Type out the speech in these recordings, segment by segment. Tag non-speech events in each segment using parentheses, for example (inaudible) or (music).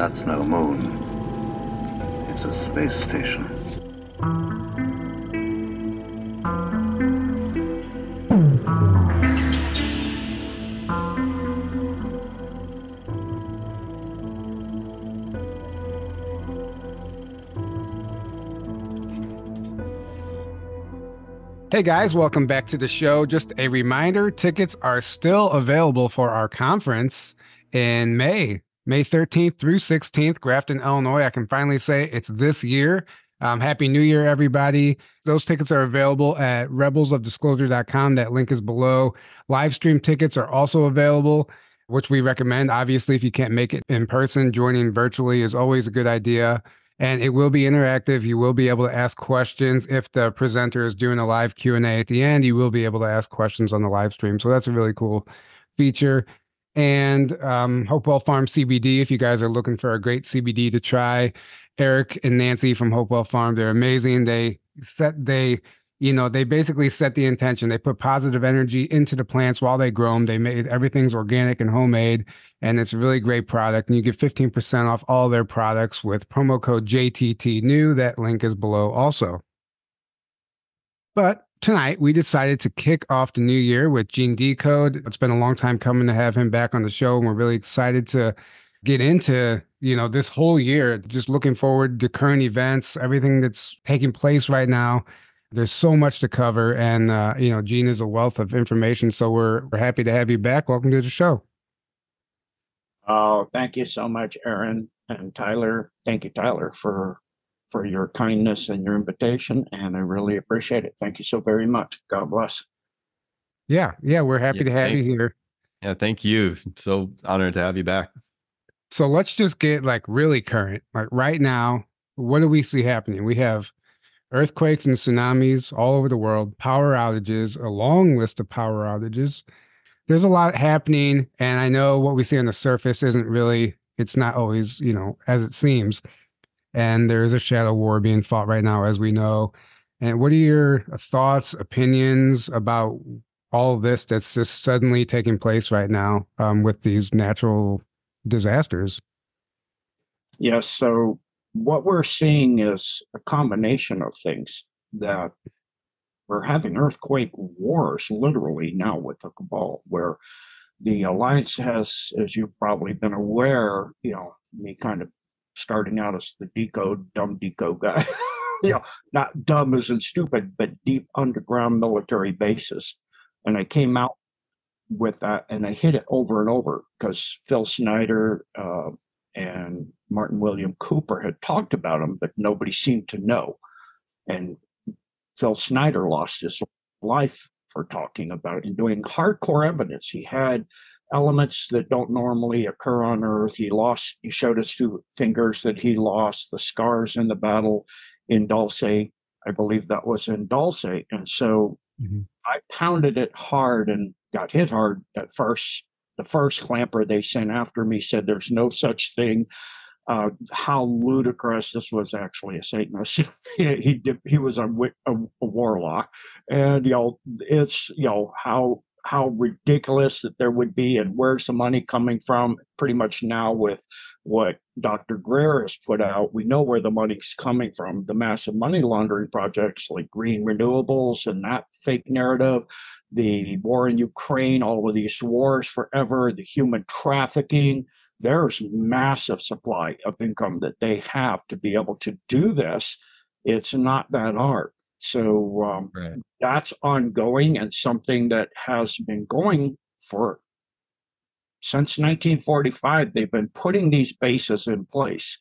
That's no moon. It's a space station. Hey guys, welcome back to the show. Just a reminder tickets are still available for our conference in May, May 13th through 16th, Grafton, Illinois. I can finally say it's this year. Um, Happy New Year, everybody. Those tickets are available at rebelsofdisclosure.com. That link is below. Live stream tickets are also available, which we recommend. Obviously, if you can't make it in person, joining virtually is always a good idea and it will be interactive you will be able to ask questions if the presenter is doing a live q&a at the end you will be able to ask questions on the live stream so that's a really cool feature and um, hopewell farm cbd if you guys are looking for a great cbd to try. Eric and nancy from hopewell farm they're amazing. They set they you know they basically set the intention. They put positive energy into the plants while they grow them they made everything's organic and homemade and it's a really great product and you get 15% off all their products with promo code jtt new that link is below also. But tonight we decided to kick off the new year with gene decode it's been a long time coming to have him back on the show and we're really excited to get into you know this whole year just looking forward to current events everything that's taking place right now there's so much to cover, and uh, you know, Gene is a wealth of information. So we're we're happy to have you back. Welcome to the show. Oh, thank you so much, Aaron and Tyler. Thank you, Tyler, for for your kindness and your invitation, and I really appreciate it. Thank you so very much. God bless. Yeah, yeah, we're happy Yeah, to have thank- you here. Yeah, thank you. So honored to have you back. So let's just get like really current. Like right now, what do we see happening? We have earthquakes and tsunamis all over the world, power outages, a long list of power outages. There's a lot happening, and I know what we see on the surface isn't really, it's not always, you know, as it seems. And there is a shadow war being fought right now, as we know. And what are your thoughts, opinions about all this that's just suddenly taking place right now um, with these natural disasters? Yes. So what we're seeing is a combination of things that we're having earthquake wars literally now with the cabal, where the alliance has, as you've probably been aware, you know, me kind of starting out as the decode, dumb decode guy, (laughs) (laughs) you know, not dumb as in stupid, but deep underground military bases. And I came out with that and I hit it over and over because Phil Schneider, uh, and Martin William Cooper had talked about him, but nobody seemed to know. And Phil Schneider lost his life for talking about it and doing hardcore evidence. He had elements that don't normally occur on Earth. He lost, he showed us two fingers that he lost, the scars in the battle in Dulce. I believe that was in Dulce. And so Mhm. I pounded it hard and got hit hard at first the first clamper they sent after me said there's no such thing. Uh, how ludicrous! This was actually a Satanist. (laughs) he he, did, he was a, a, a warlock, and you know it's you know how how ridiculous that there would be, and where's the money coming from? Pretty much now with what Dr. Greer has put out, we know where the money's coming from. The massive money laundering projects like green renewables and that fake narrative the war in Ukraine, all of these wars forever, the human trafficking. There's massive supply of income that they have to be able to do this. It's not that hard. So um, Right. that's ongoing and something that has been going for since 1945. They've been putting these bases in place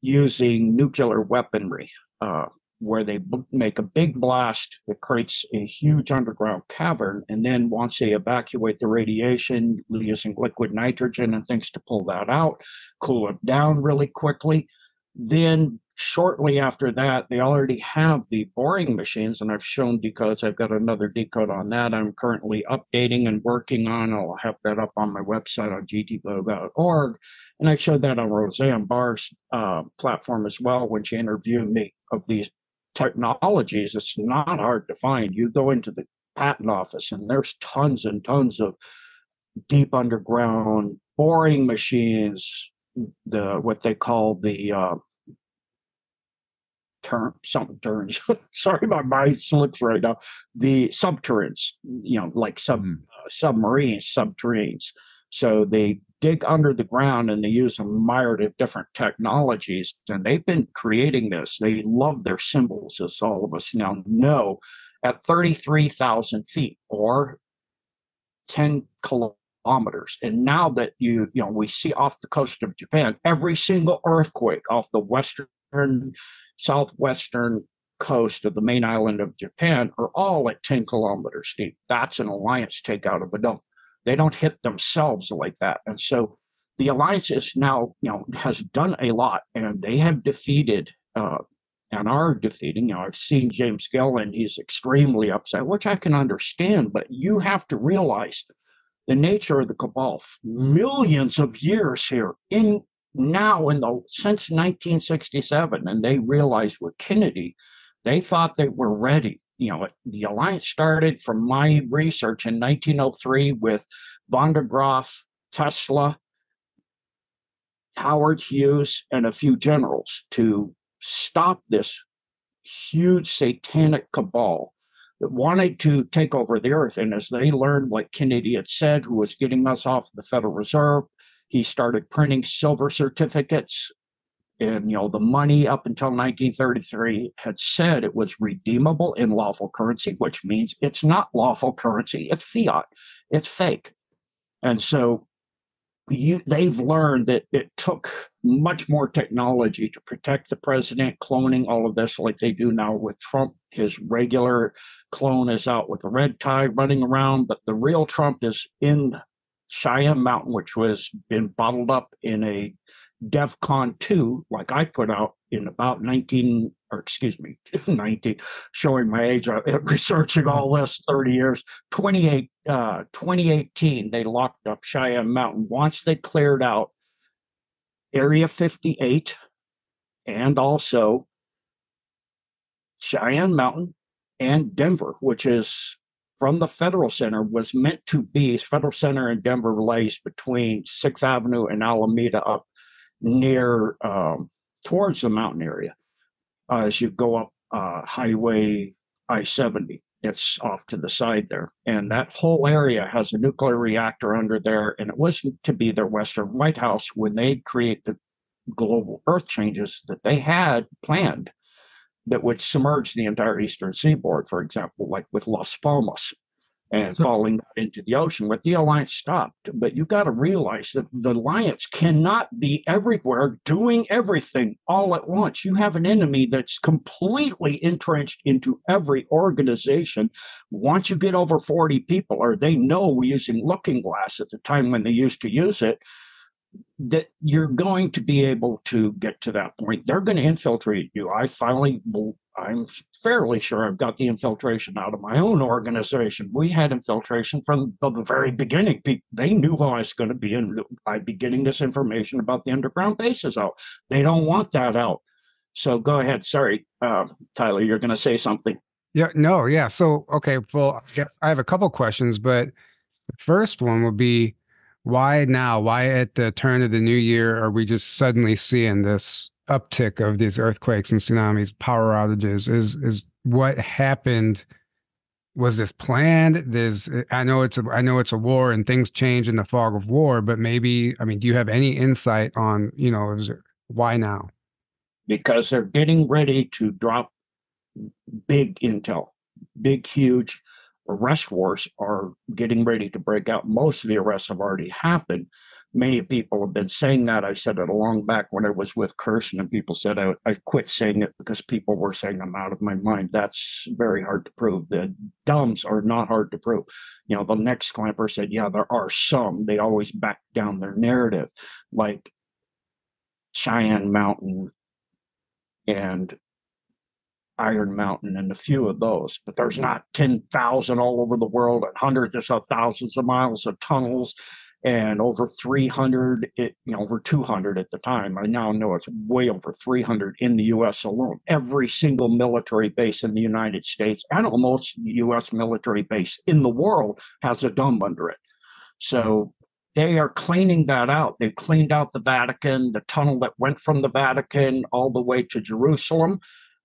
using nuclear weaponry. Uh, where they b- make a big blast that creates a huge underground cavern. And then once they evacuate the radiation using liquid nitrogen and things to pull that out, cool it down really quickly. Then shortly after that, they already have the boring machines, and I've shown decodes. I've got another decode on that I'm currently updating and working on. I'll have that up on my website on gtgo.org. And I showed that on Roseanne Barr's uh, platform as well when she interviewed me of these technologies. It's not hard to find. You go into the patent office, and there's tons and tons of deep underground boring machines, the what they call the uh, term turns. (laughs) Sorry, my mind slips right now. The subterraneans, you know, like sub Mhm. uh, submarines, subterraneans. So they dig under the ground and they use a myriad of different technologies. And they've been creating this. They love their symbols, as all of us now know, at 33,000 feet or 10 kilometers. And now that you, you know, we see off the coast of Japan, every single earthquake off the western, southwestern coast of the main island of Japan are all at 10 kilometers deep. That's an alliance takeout of a dome. They don't hit themselves like that. And so the alliance is now, you know, has done a lot and they have defeated uh, and are defeating. You know, I've seen James Gill he's extremely upset, which I can understand, but you have to realize the nature of the cabal. Millions of years here in now in the since 1967, and they realized with Kennedy, they thought they were ready. You know, the alliance started from my research in 1903 with von der Graaf, Tesla, Howard Hughes, and a few generals to stop this huge satanic cabal that wanted to take over the earth. And as they learned what Kennedy had said, who was getting us off the Federal Reserve, he started printing silver certificates. And you know, the money up until 1933 had said it was redeemable in lawful currency, which means it's not lawful currency, it's fiat, it's fake. And so you, they've learned that it took much more technology to protect the president, cloning all of this like they do now with Trump. His regular clone is out with a red tie running around, but the real Trump is in Cheyenne Mountain, which was been bottled up in a DEFCON 2, like I put out in about 19, or excuse me, (laughs) 19, showing my age, uh, (laughs) researching all this 30 years, 28, uh, 2018, they locked up Cheyenne Mountain. Once they cleared out Area 58 and also Cheyenne Mountain and Denver, which is from the Federal Center, was meant to be Federal Center in Denver lays between Sixth Avenue and Alameda up near um, towards the mountain area uh, as you go up uh, Highway I 70. It's off to the side there. And that whole area has a nuclear reactor under there. And it was to be their Western White House when they create the global earth changes that they had planned that would submerge the entire eastern seaboard, for example, like with Las Palmas and So- falling into the ocean. But the alliance stopped. But you've got to realize that the alliance cannot be everywhere doing everything all at once. You have an enemy that's completely entrenched into every organization. Once you get over 40 people, or they know we're using looking glass at the time when they used to use it, that you're going to be able to get to that point. They're going to infiltrate you. I finally, I'm fairly sure I've got the infiltration out of my own organization. We had infiltration from the very beginning. They knew I was going to be, and I'd be getting this information about the underground bases out. They don't want that out. So go ahead. Sorry, uh, Tyler, you're going to say something. Yeah, no, yeah. So, okay, well, I guess I have a couple questions, but the first one would be why now? Why at the turn of the new year are we just suddenly seeing this uptick of these earthquakes and tsunamis, power outages? Is is what happened? Was this planned? There's I know it's a I know it's a war and things change in the fog of war, but maybe I mean, do you have any insight on, you know, is why now? because they're getting ready to drop big intel, big, huge arrest wars are getting ready to break out. Most of the arrests have already happened. Many people have been saying that. I said it a long back when I was with Kirsten, and people said I, I quit saying it because people were saying I'm out of my mind. That's very hard to prove. The dumbs are not hard to prove. You know, the next clamper said, Yeah, there are some. They always back down their narrative, like Cheyenne Mountain and Iron Mountain and a few of those, but there's not 10,000 all over the world and hundreds of thousands of miles of tunnels and over 300, it, eh, you know, over 200 at the time. I now know it's way over 300 in the US alone. Every single military base in the United States and almost US military base in the world has a dome under it. So they are cleaning that out. They've cleaned out the Vatican, the tunnel that went from the Vatican all the way to Jerusalem.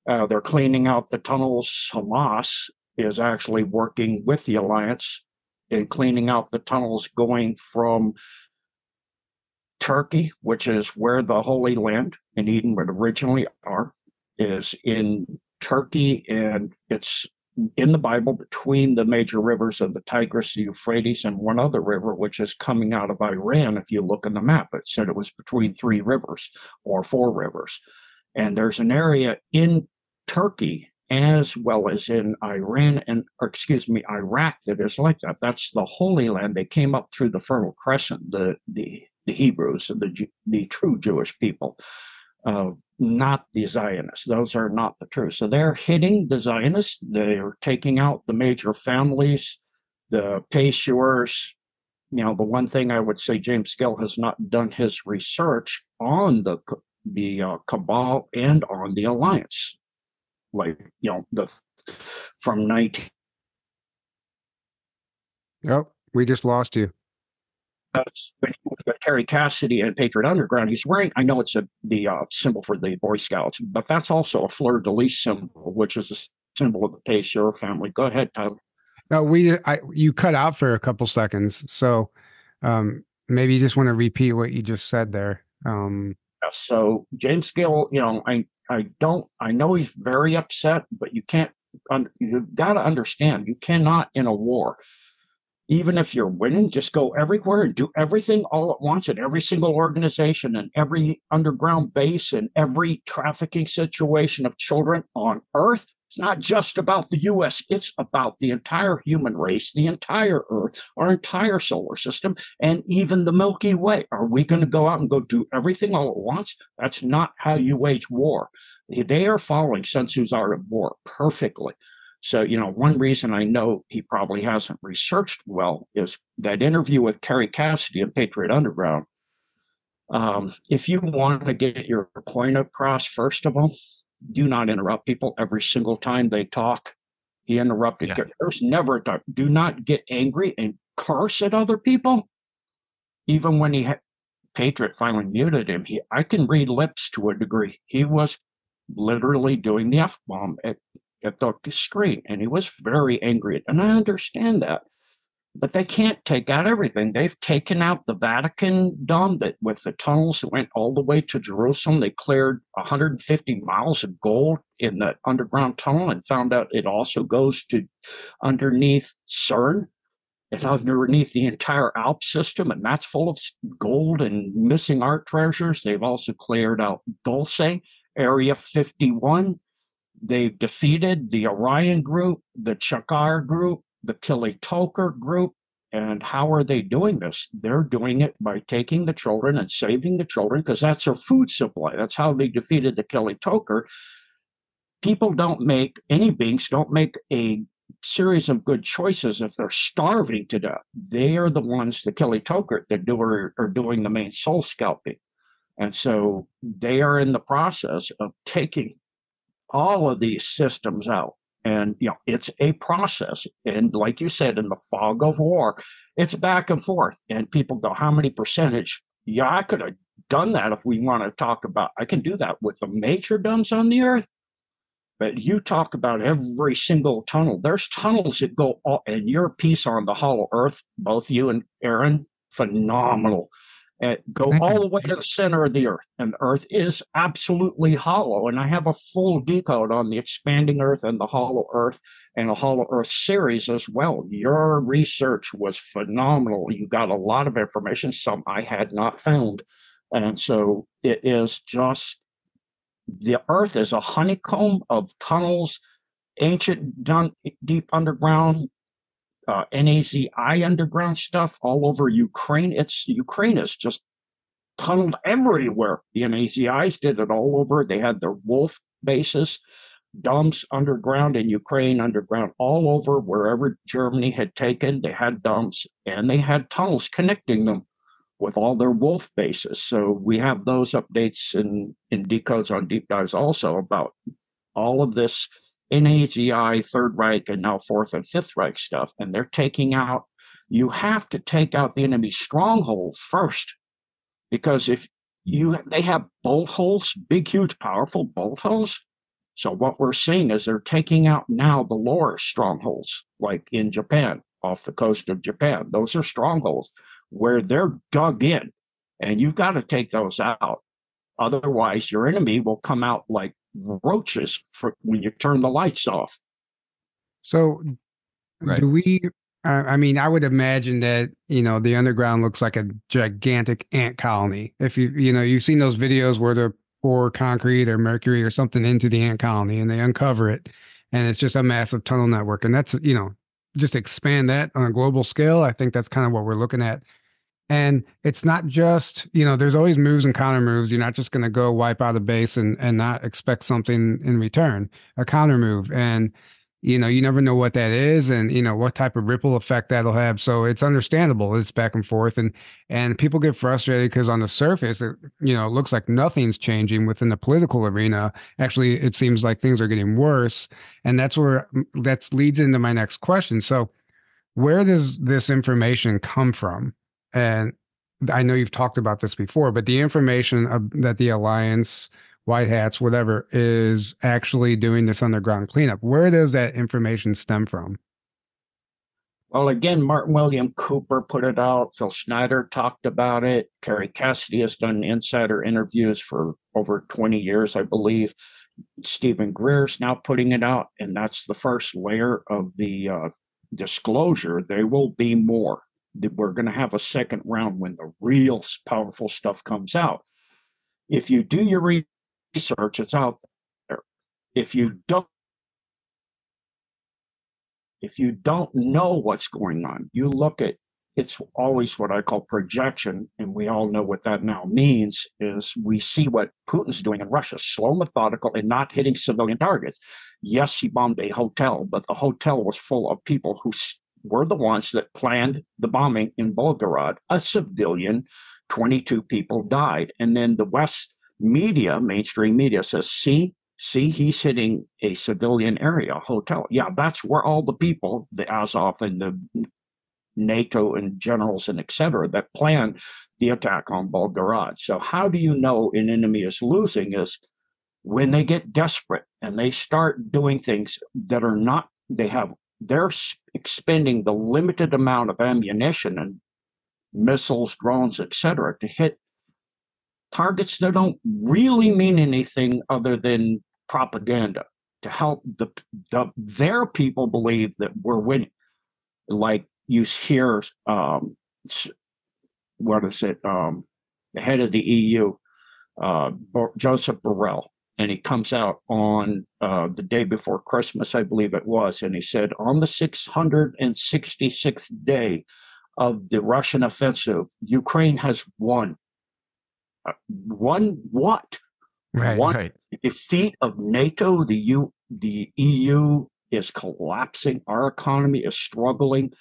Uh, they're cleaning out the tunnels. Hamas is actually working with the alliance in cleaning out the tunnels going from Turkey, which is where the Holy Land in Eden would originally are, is in Turkey, and it's in the Bible between the major rivers of the Tigris, the Euphrates, and one other river, which is coming out of Iran. If you look in the map, it said it was between three rivers or four rivers. And there's an area in Turkey as well as in Iran and, excuse me, Iraq that is like that. That's the Holy Land. They came up through the Fertile Crescent, the the the Hebrews and the the true Jewish people. Uh, not the Zionists. Those are not the truth. So they're hitting the Zionists. They're taking out the major families, the Payseurs. You know, the one thing I would say James Gill has not done his research on the the uh, cabal and on the alliance, like you know the from 19. Yep, we just lost you uh, with Kerry Cassidy and Patriot Underground, he's wearing, I know it's a, the uh, symbol for the Boy Scouts, but that's also a fleur de lis symbol, which is a symbol of the Payseur family. Go ahead, Tyler. No, we, I, you cut out for a couple seconds. So um, maybe you just want to repeat what you just said there. Um, so James Gill, you know, I, I don't, I know he's very upset, but you can't, you've got to understand, you cannot in a war even if you're winning, just go everywhere and do everything all at once at every single organization and every underground base and every trafficking situation of children on earth. It's not just about the US, it's about the entire human race, the entire earth, our entire solar system, and even the Milky Way. Are we going to go out and go do everything all at once? That's not how you wage war. They are following Sun Tzu's art of war perfectly. So, you know, one reason I know he probably hasn't researched well is that interview with Kerry Cassidy at Patriot Underground. Um, if you want to get your point across, first of all, do not interrupt people every single time they talk. He interrupted. Yeah. There's never a time. Do not get angry and curse at other people. Even when he had Patriot finally muted him, he I can read lips to a degree. He was literally doing the F bomb at at the screen. And he was very angry. And I understand that. But they can't take out everything. They've taken out the Vatican dome that with the tunnels that went all the way to Jerusalem. They cleared 150 miles of gold in the underground tunnel and found out it also goes to underneath CERN. It's underneath the entire Alp system, and that's full of gold and missing art treasures. They've also cleared out Dulce, Area 51, They've defeated the Orion group, the Chakar group, the Kili Toker group. And how are they doing this? They're doing it by taking the children and saving the children because that's their food supply. That's how they defeated the Kili Toker. People don't make, any beings don't make a series of good choices if they're starving to death. They are the ones, the Kili Toker, that do, are, are doing the main soul scalping. And so they are in the process of taking all of these systems out. And you know, it's a process. And like you said, in the fog of war, it's back and forth. And people go, how many percentage? Yeah, I could have done that if we want to talk about I can do that with the major dumbs on the earth. But you talk about every single tunnel. There's tunnels that go all, and your piece on the hollow earth, both you and Aaron, phenomenal go all the way to the center of the earth. And the earth is absolutely hollow. And I have a full decode on the expanding earth and the hollow earth and a hollow earth series as well. Your research was phenomenal. You got a lot of information, some I had not found. And so it is just the earth is a honeycomb of tunnels, ancient, deep underground uh, NAZI underground stuff all over Ukraine. It's Ukraine is just tunneled everywhere. The NAZIs did it all over. They had their wolf bases, dumps underground in Ukraine, underground all over wherever Germany had taken. They had dumps and they had tunnels connecting them with all their wolf bases. So we have those updates in, in decodes on deep dives also about all of this NAZI, Third Reich, and now Fourth and Fifth Reich stuff, and they're taking out you have to take out the enemy's strongholds first. Because if you they have bolt holes, big, huge, powerful bolt holes. So what we're seeing is they're taking out now the lower strongholds, like in Japan, off the coast of Japan. Those are strongholds where they're dug in, and you've got to take those out. Otherwise, your enemy will come out like roaches for when you turn the lights off. So, Right. do we? I mean, I would imagine that you know the underground looks like a gigantic ant colony. If you you know you've seen those videos where they pour concrete or mercury or something into the ant colony and they uncover it, and it's just a massive tunnel network. And that's you know just expand that on a global scale. I think that's kind of what we're looking at. And it's not just, you know, there's always moves and counter moves. You're not just going to go wipe out a base and, and not expect something in return, a counter move. And, you know, you never know what that is and, you know, what type of ripple effect that'll have. So it's understandable. It's back and forth. And, and people get frustrated because on the surface, it, you know, it looks like nothing's changing within the political arena. Actually, it seems like things are getting worse. And that's where that leads into my next question. So, where does this information come from? And I know you've talked about this before, but the information of, that the alliance, white hats, whatever, is actually doing this underground cleanup. Where does that information stem from? Well, again, Martin William Cooper put it out. Phil Schneider talked about it. Kerry Cassidy has done insider interviews for over 20 years, I believe. Steven Greer's now putting it out, and that's the first layer of the uh, disclosure. There will be more. That we're going to have a second round when the real powerful stuff comes out. If you do your research, it's out there. If you don't, if you don't know what's going on, you look at it's always what I call projection, and we all know what that now means is we see what Putin's doing in Russia, slow, methodical, and not hitting civilian targets. Yes, he bombed a hotel, but the hotel was full of people who were the ones that planned the bombing in Volgograd. A civilian, 22 people died. And then the West media, mainstream media says, see, see, he's hitting a civilian area, a hotel. Yeah, that's where all the people, the Azov and the NATO and generals and et cetera, that planned the attack on Volgograd. So how do you know an enemy is losing is when they get desperate and they start doing things that are not, they have, they're expending the limited amount of ammunition and missiles, drones, etc., to hit targets that don't really mean anything other than propaganda to help the, the their people believe that we're winning. Like you hear, um, what is it? Um, the head of the EU, uh, Joseph Borrell, and he comes out on uh, the day before Christmas, I believe it was, and he said, on the 666th day of the Russian offensive, Ukraine has won. Uh, won what? Right, One right. defeat of NATO, the U, the EU is collapsing. Our economy is struggling,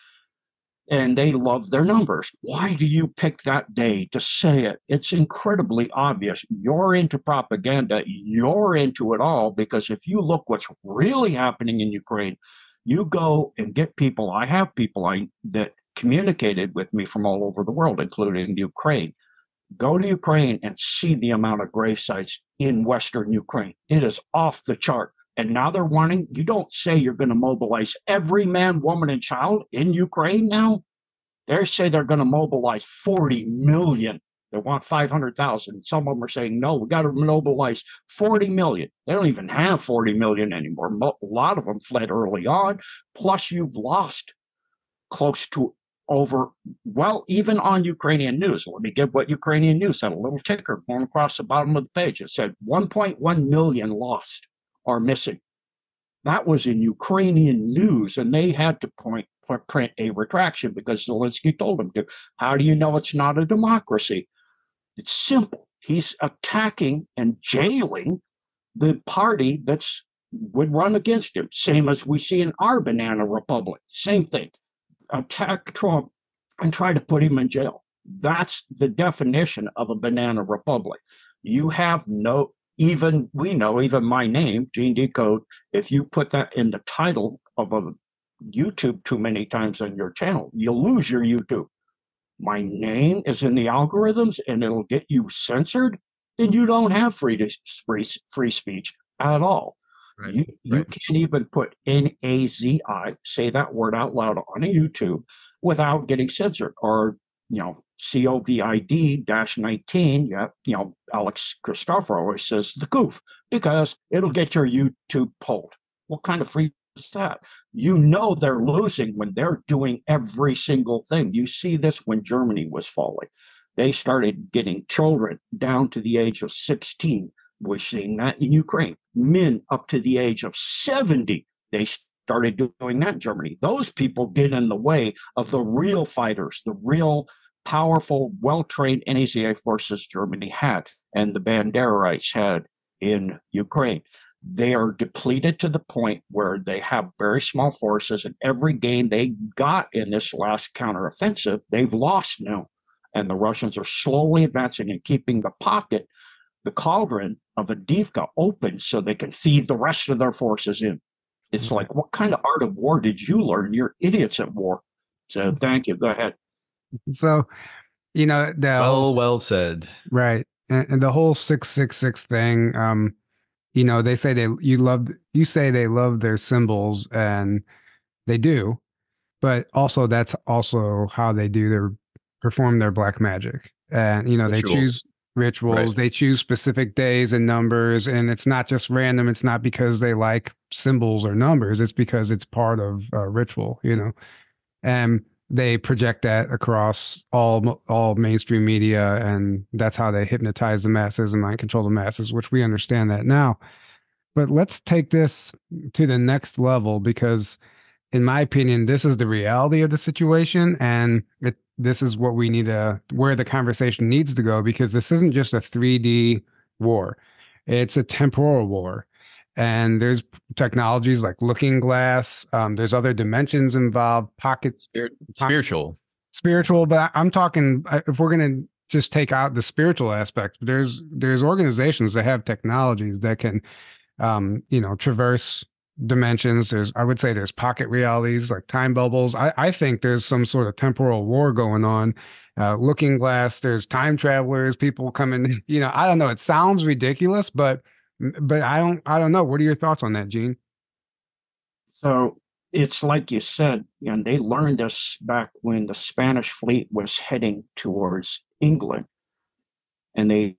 and they love their numbers. Why do you pick that day to say it? It's incredibly obvious. You're into propaganda. You're into it all because if you look what's really happening in Ukraine, you go and get people. I have people I that communicated with me from all over the world, including Ukraine go to Ukraine and see the amount of grave sites in Western Ukraine. It is off the chart. And now they're wanting, you don't say you're going to mobilize every man, woman, and child in Ukraine now. They say they're going to mobilize 40 million. They want 500,000. Some of them are saying, no, we got to mobilize 40 million. They don't even have 40 million anymore. A lot of them fled early on. Plus, you've lost close to over, well, even on Ukrainian news. Let me give what Ukrainian news had a little ticker going across the bottom of the page. It said 1.1 million lost or missing. That was in Ukrainian news, and they had to point print a retraction because Zelensky told them to. How do you know it's not a democracy? It's simple. He's attacking and jailing the party that's would run against him. Same as we see in our banana republic. Same thing attack Trump and try to put him in jail. That's the definition of a banana republic. You have no, even we know, even my name, Gene Decode, if you put that in the title of a YouTube too many times on your channel, you'll lose your YouTube. My name is in the algorithms and it'll get you censored, then you don't have free, to, free, free speech at all. Right. You, you right. can't even put N A Z I, say that word out loud on a YouTube without getting censored or, you know, COVID dash 19, yeah, you know, Alex Christopher always says the goof because it'll get your YouTube pulled. What kind of free is that? You know they're losing when they're doing every single thing. You see this when Germany was falling. They started getting children down to the age of 16. We're seeing that in Ukraine. Men up to the age of 70. They started doing that in Germany. Those people get in the way of the real fighters, the real powerful, well trained NAZI forces Germany had and the Banderites had in Ukraine. They are depleted to the point where they have very small forces, and every gain they got in this last counteroffensive, they've lost now. And the Russians are slowly advancing and keeping the pocket, the cauldron of Avdiivka open so they can feed the rest of their forces in. It's mm-hmm. like, what kind of art of war did you learn? You're idiots at war. So thank you. Go ahead. So, you know, the well, whole, well said. Right. And, and the whole 666 thing, um, you know, they say they, you love, you say they love their symbols and they do, but also that's also how they do their, perform their black magic. And, you know, rituals. they choose rituals, right. they choose specific days and numbers. And it's not just random. It's not because they like symbols or numbers. It's because it's part of a ritual, you know. And they project that across all all mainstream media and that's how they hypnotize the masses and mind control the masses which we understand that now. But let's take this to the next level because in my opinion this is the reality of the situation and it, this is what we need to where the conversation needs to go because this isn't just a 3d war. It's a temporal war and there's technologies like looking glass um, there's other dimensions involved pocket Spirit, spiritual. Spiritual but i'm talking if we're going to just take out the spiritual aspect there's there's organizations that have technologies that can um, you know traverse dimensions. There's i would say there's pocket realities like time bubbles. I, I think there's some sort of temporal war going on. Uh, looking glass there's time travelers people coming (laughs) you know i don't know it sounds ridiculous but but I don't I don't know. What are your thoughts on that, Gene? So it's like you said, and they learned this back when the Spanish fleet was heading towards England, and they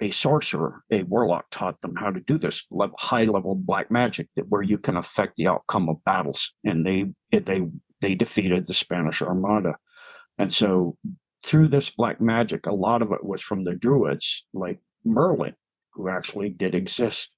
a sorcerer, a warlock, taught them how to do this level, high level black magic that where you can affect the outcome of battles, and they they they defeated the Spanish Armada, and so through this black magic, a lot of it was from the Druids, like Merlin, who actually did exist.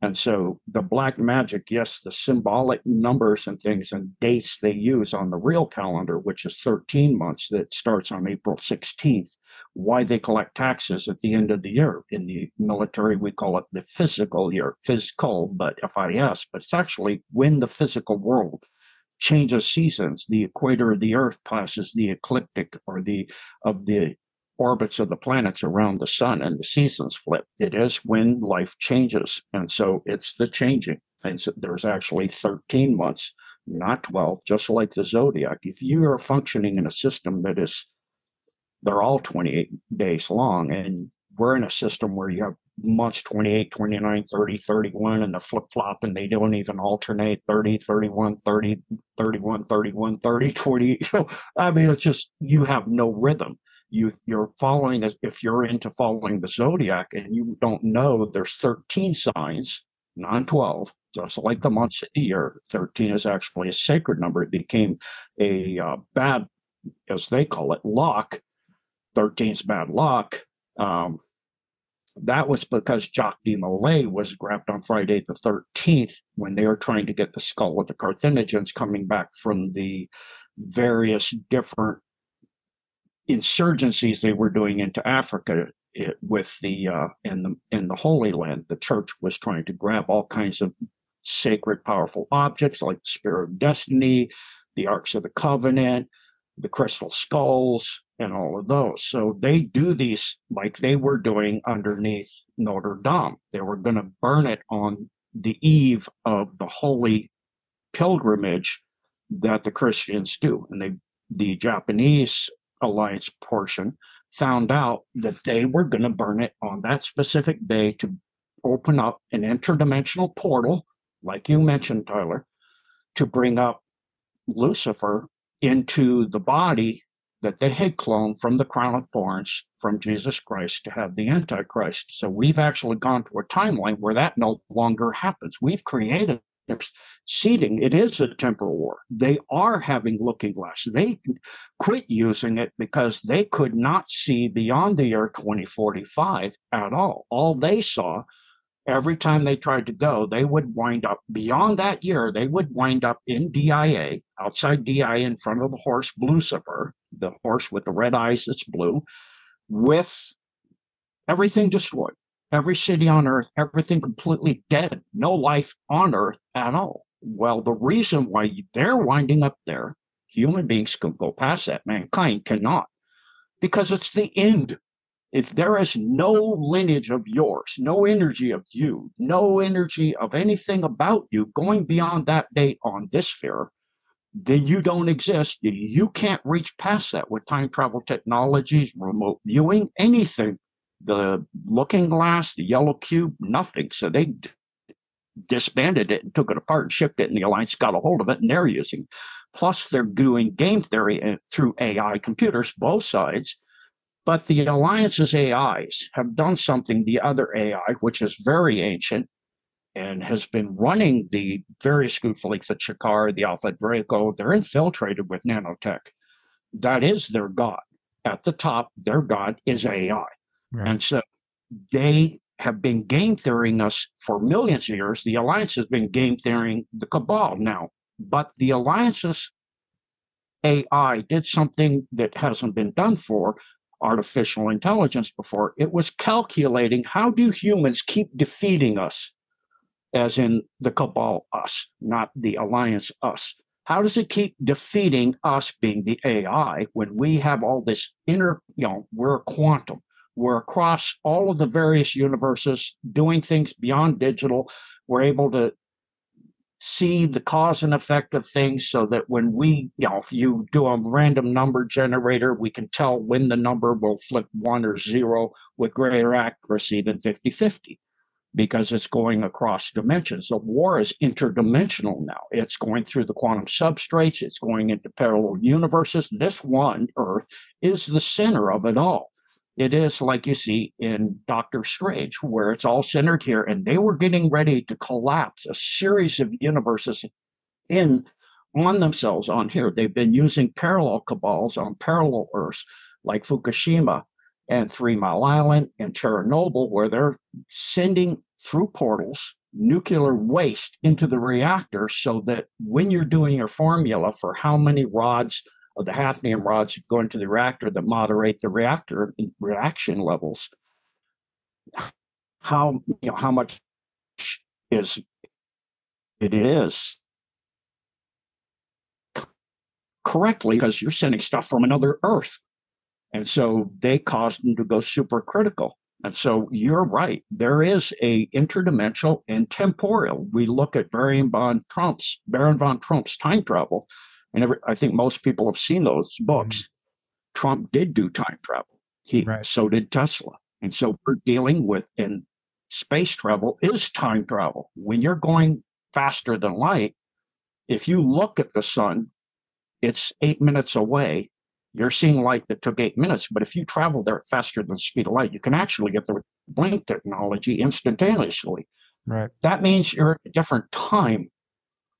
And so the black magic, yes, the symbolic numbers and things and dates they use on the real calendar, which is 13 months that starts on April 16th, why they collect taxes at the end of the year. In the military, we call it the physical year, physical, but FIS, but it's actually when the physical world changes seasons. The equator of the earth passes the ecliptic or the of the orbits of the planets around the sun and the seasons flip. It is when life changes. And so it's the changing. And so there's actually 13 months, not 12, just like the zodiac. If you are functioning in a system that is, they're all 28 days long, and we're in a system where you have months 28, 29, 30, 31, and the flip flop, and they don't even alternate 30, 31, 30, 31, 31, 30, 20. (laughs) I mean, it's just, you have no rhythm you you're following if you're into following the zodiac and you don't know there's 13 signs not 12 just like the months of the year 13 is actually a sacred number. It became a uh, bad as they call it luck 13 is bad luck. Um, that was because Jacques de Molay was grabbed on Friday the 13th when they were trying to get the skull of the Carthaginians coming back from the various different insurgencies they were doing into Africa it, with the uh, in the in the Holy Land. The church was trying to grab all kinds of sacred, powerful objects like the Spear of Destiny, the Arks of the Covenant, the crystal skulls, and all of those. So they do these like they were doing underneath Notre Dame. They were going to burn it on the eve of the holy pilgrimage that the Christians do. And they, the Japanese alliance portion found out that they were going to burn it on that specific day to open up an interdimensional portal, like you mentioned, Tyler, to bring up Lucifer into the body that they had cloned from the crown of thorns from Jesus Christ to have the Antichrist. So we've actually gone to a timeline where that no longer happens. We've created seeding. It is a temporal war. They are having looking glass. They quit using it because they could not see beyond the year 2045 at all. All they saw every time they tried to go, they would wind up beyond that year, they would wind up in DIA, outside DIA in front of the horse Lucifer, the horse with the red eyes that's blue, with everything destroyed. Every city on earth, everything completely dead, no life on earth at all. Well, the reason why they're winding up there, human beings can go past that, mankind cannot, because it's the end if there is no lineage of yours, no energy of you, no energy of anything about you going beyond that date on this sphere, then you don't exist. You can't reach past that with time travel technologies, remote viewing, anything. The looking glass, the yellow cube, nothing. So they d- disbanded it and took it apart and shipped it, and the Alliance got a hold of it and they're using. Plus, they're doing game theory uh, through AI computers, both sides but the alliance's AIs have done something the other AI, which is very ancient and has been running the various good fleets, the Chakar, the Alpha Draco, they're infiltrated with nanotech. That is their God. At the top, their God is AI. Right. And so they have been game theorying us for millions of years. The Alliance has been game theorying the Cabal now. But the Alliance's AI did something that hasn't been done for, artificial intelligence before. It was calculating how do humans keep defeating us, as in the cabal us, not the alliance us. How does it keep defeating us being the AI when we have all this inner, you know, we're quantum. We're across all of the various universes doing things beyond digital. We're able to see the cause and effect of things so that when we, you know, if you do a random number generator, we can tell when the number will flip one or zero with greater accuracy than 50 50 because it's going across dimensions. The war is interdimensional now. It's going through the quantum substrates, it's going into parallel universes. This one, Earth, is the center of it all. It is like you see in Doctor Strange, where it's all centered here, and they were getting ready to collapse a series of universes in on themselves on here. They've been using parallel cabals on parallel Earths like Fukushima and Three Mile Island and Chernobyl, where they're sending through portals nuclear waste into the reactor so that when you're doing your formula for how many rods of the hafnium rods go into the reactor that moderate the reactor reaction levels. How you know how much is it is correctly because you're sending stuff from another Earth, and so they caused them to go supercritical. And so you're right. There is a interdimensional and temporal. We look at Baron von Trump's Baron von Trump's time travel and every, I think most people have seen those books. Mm-hmm. Trump did do time travel. He right. so did Tesla. And so we're dealing with in space travel is time travel. When you're going faster than light, if you look at the sun, it's eight minutes away. You're seeing light that took eight minutes. But if you travel there faster than the speed of light, you can actually get the blink technology instantaneously. Right. That means you're at a different time.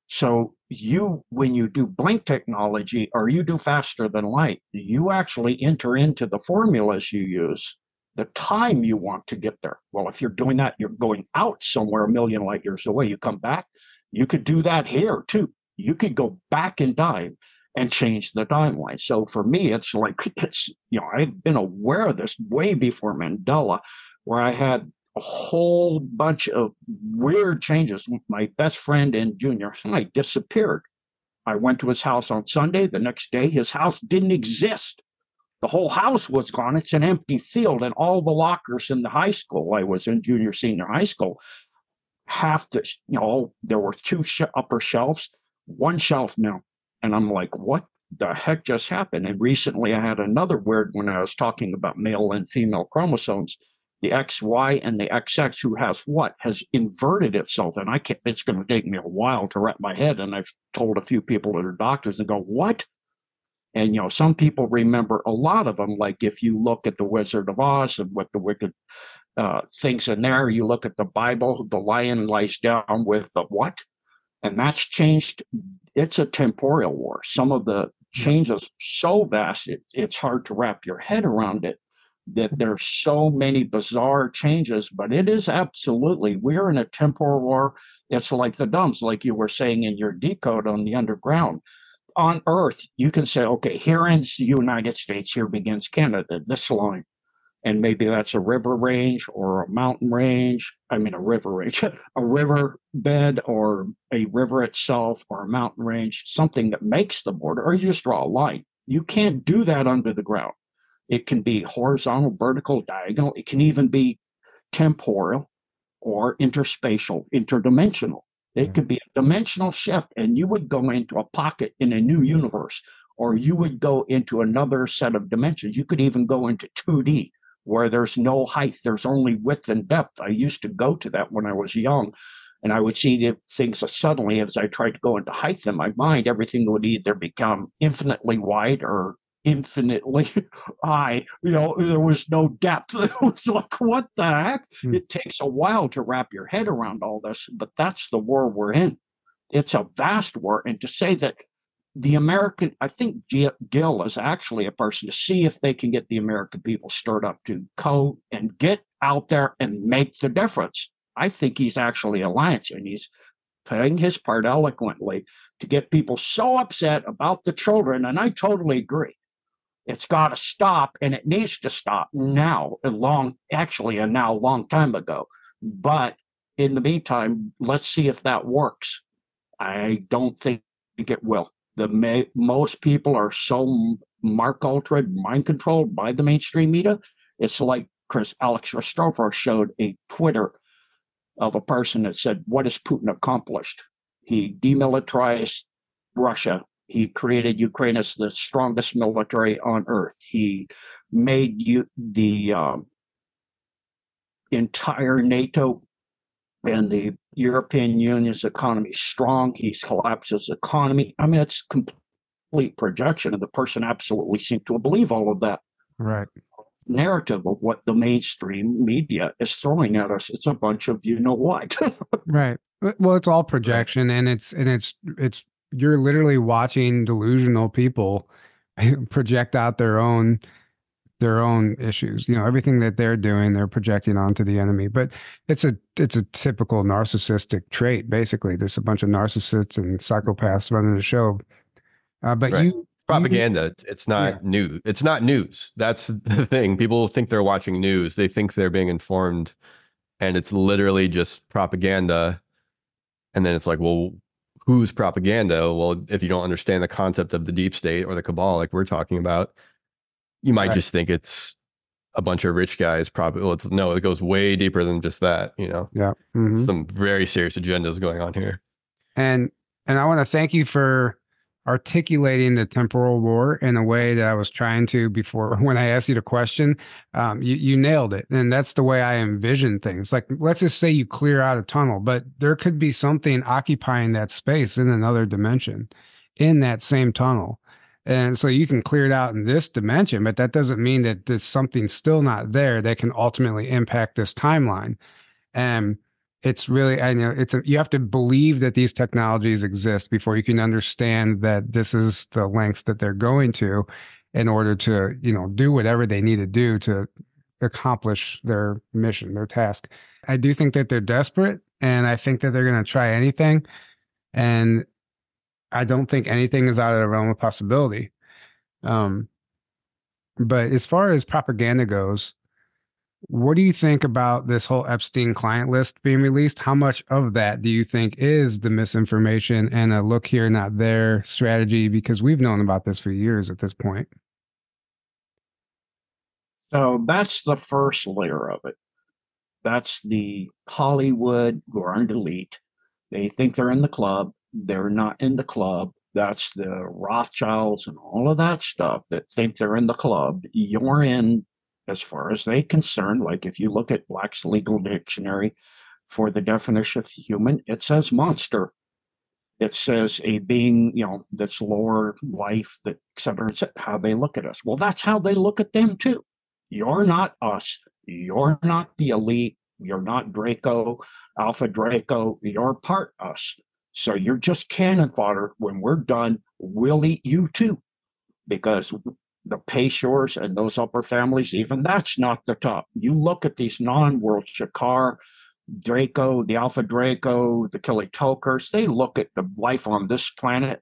So you when you do blink technology or you do faster than light you actually enter into the formulas you use the time you want to get there. Well if you're doing that you're going out somewhere a million light years away you come back you could do that here too. You could go back in time and change the timeline. So for me it's like (laughs) it's you know i've been aware of this way before mandela where i had a whole bunch of weird changes. My best friend in junior high disappeared. I went to his house on Sunday. The next day, his house didn't exist. The whole house was gone. It's an empty field, and all the lockers in the high school I was in, junior, senior high school, half the, you know, there were two sh- upper shelves. one shelf now. And I'm like, what the heck just happened? And recently I had another weird when I was talking about male and female chromosomes. The XY and the XX, who has what, has inverted itself. And I can't, it's going to take me a while to wrap my head. And I've told a few people that are doctors and go, what? And, you know, some people remember a lot of them. Like if you look at the Wizard of Oz and what the wicked uh, things in there, you look at the Bible, the lion lies down with the what? And that's changed. It's a temporal war. Some of the changes so vast, it, it's hard to wrap your head around it that there's so many bizarre changes, but it is absolutely, we're in a temporal war. It's like the dumps, like you were saying in your decode on the underground. On Earth, you can say, okay, here ends the United States, here begins Canada, this line. And maybe that's a river range or a mountain range. I mean, a river range, (laughs) a river bed or a river itself or a mountain range, something that makes the border, or you just draw a line. You can't do that under the ground it can be horizontal, vertical, diagonal. It can even be temporal or interspatial, interdimensional. It mm-hmm. could be a dimensional shift, and you would go into a pocket in a new universe, or you would go into another set of dimensions. You could even go into 2D where there's no height, there's only width and depth. I used to go to that when I was young, and I would see things suddenly as I tried to go into height in my mind, everything would either become infinitely wide or infinitely high. You know, there was no depth. (laughs) It was like, what the heck? Hmm. It takes a while to wrap your head around all this, but that's the war we're in. It's a vast war. And to say that the American, I think Gill is actually a person to see if they can get the American people stirred up to go and get out there and make the difference. I think he's actually alliance and he's playing his part eloquently to get people so upset about the children. And I totally agree. It's got to stop and it needs to stop now, a long, actually, a now long time ago. But in the meantime, let's see if that works. I don't think it will. The most people are so mark altered, mind controlled by the mainstream media. It's like Chris Alex Christoforous showed a Twitter of a person that said, "What has Putin accomplished? He demilitarized Russia he created Ukraine as the strongest military on earth. He made you the um, entire NATO and the European Union's economy strong. He's collapsed his economy. I mean, it's complete projection, and the person absolutely seemed to believe all of that. Right. Narrative of what the mainstream media is throwing at us. It's a bunch of you know what. (laughs) right. Well, it's all projection, and it's and it's it's you're literally watching delusional people (laughs) project out their own their own issues you know everything that they're doing they're projecting onto the enemy. But it's a it's a typical narcissistic trait basically there's a bunch of narcissists and psychopaths running the show. Uh, but right. you propaganda. You, it's not yeah. new it's not news. That's (laughs) the thing. People think they're watching news. They think they're being informed and it's literally just propaganda. And then it's like well who's propaganda. Well, if you don't understand the concept of the deep state or the cabal, like we're talking about, you might right. just think it's a bunch of rich guys. Probably, well, it's no, it goes way deeper than just that. You know, yeah, mm-hmm. some very serious agendas going on here. And and I want to thank you for articulating the temporal war in a way that I was trying to before (laughs) when I asked you the question. Um, you, you nailed it. And that's the way I envision things. Like, let's just say you clear out a tunnel, but there could be something occupying that space in another dimension in that same tunnel. And so you can clear it out in this dimension, but that doesn't mean that there's something still not there that can ultimately impact this timeline. And it's really I know it's a, you have to believe that these technologies exist before you can understand that this is the lengths that they're going to in order to you know do whatever they need to do to accomplish their mission their task. I do think that they're desperate and i think that they're going to try anything and i don't think anything is out of the realm of possibility. Um but as far as propaganda goes what do you think about this whole Epstein client list being released? How much of that do you think is the misinformation and a look here, not there strategy? Because we've known about this for years at this point. So that's the first layer of it. That's the Hollywood under elite. They think they're in the club. They're not in the club. That's the Rothschilds and all of that stuff that think they're in the club. You're in, as far as they concern. Like if you look at Black's legal dictionary for the definition of human, it says monster. It says a being, you know, that's lower life, that et cetera, et cetera, how they look at us. Well, that's how they look at them too. You're not us. You're not the elite. You're not Draco, Alpha Draco. You're part us. So you're just cannon fodder. When we're done, we'll eat you too. Because the Payseurs and those upper families, even that's not the top. You look at these non-world Shakaar, Draco, the Alpha Draco, the Kili Tokers, they look at the life on this planet.